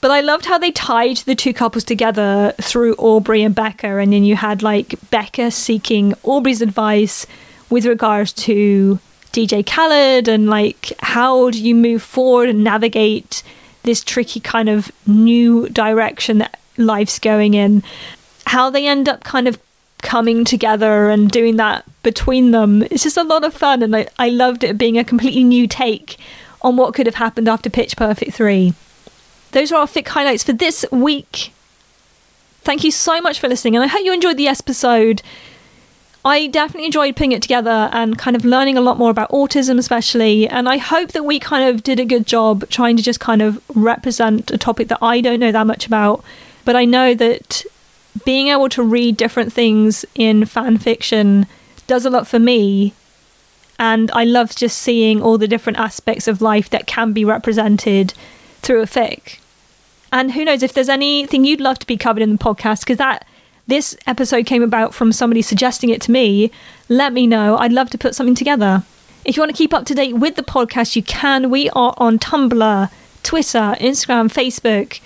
But I loved how they tied the two couples together through Aubrey and Beca, and then you had like Beca seeking Aubrey's advice with regards to DJ Khaled and like how do you move forward and navigate this tricky kind of new direction that life's going in. How they end up kind of coming together and doing that between them. It's just a lot of fun, and I, I loved it being a completely new take on what could have happened after Pitch Perfect 3 those are our fic highlights for this week. Thank you so much for listening, and I hope you enjoyed the episode. I definitely enjoyed putting it together and kind of learning a lot more about autism, especially. And I hope that we kind of did a good job trying to just kind of represent a topic that I don't know that much about. But I know that being able to read different things in fan fiction does a lot for me. And I love just seeing all the different aspects of life that can be represented through a fic. And who knows if there's anything you'd love to be covered in the podcast, because that this episode came about from somebody suggesting it to me. Let me know. I'd love to put something together. If you want to keep up to date with the podcast, you can. We are on Tumblr, Twitter, Instagram, Facebook.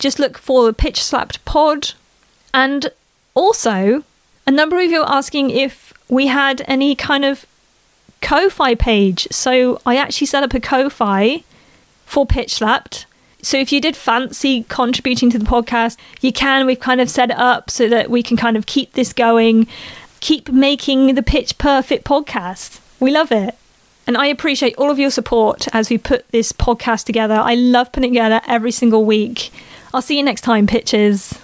Just look for the Pitch Slapped Pod. And also, a number of you are asking if we had any kind of Ko-Fi page. So I actually set up a Ko-Fi for Pitch Slapped. So if you did fancy contributing to the podcast, you can. We've kind of set it up so that we can kind of keep this going, keep making the Pitch Perfect podcast. We love it. And I appreciate all of your support as we put this podcast together. I love putting it together every single week. I'll see you next time, pitches.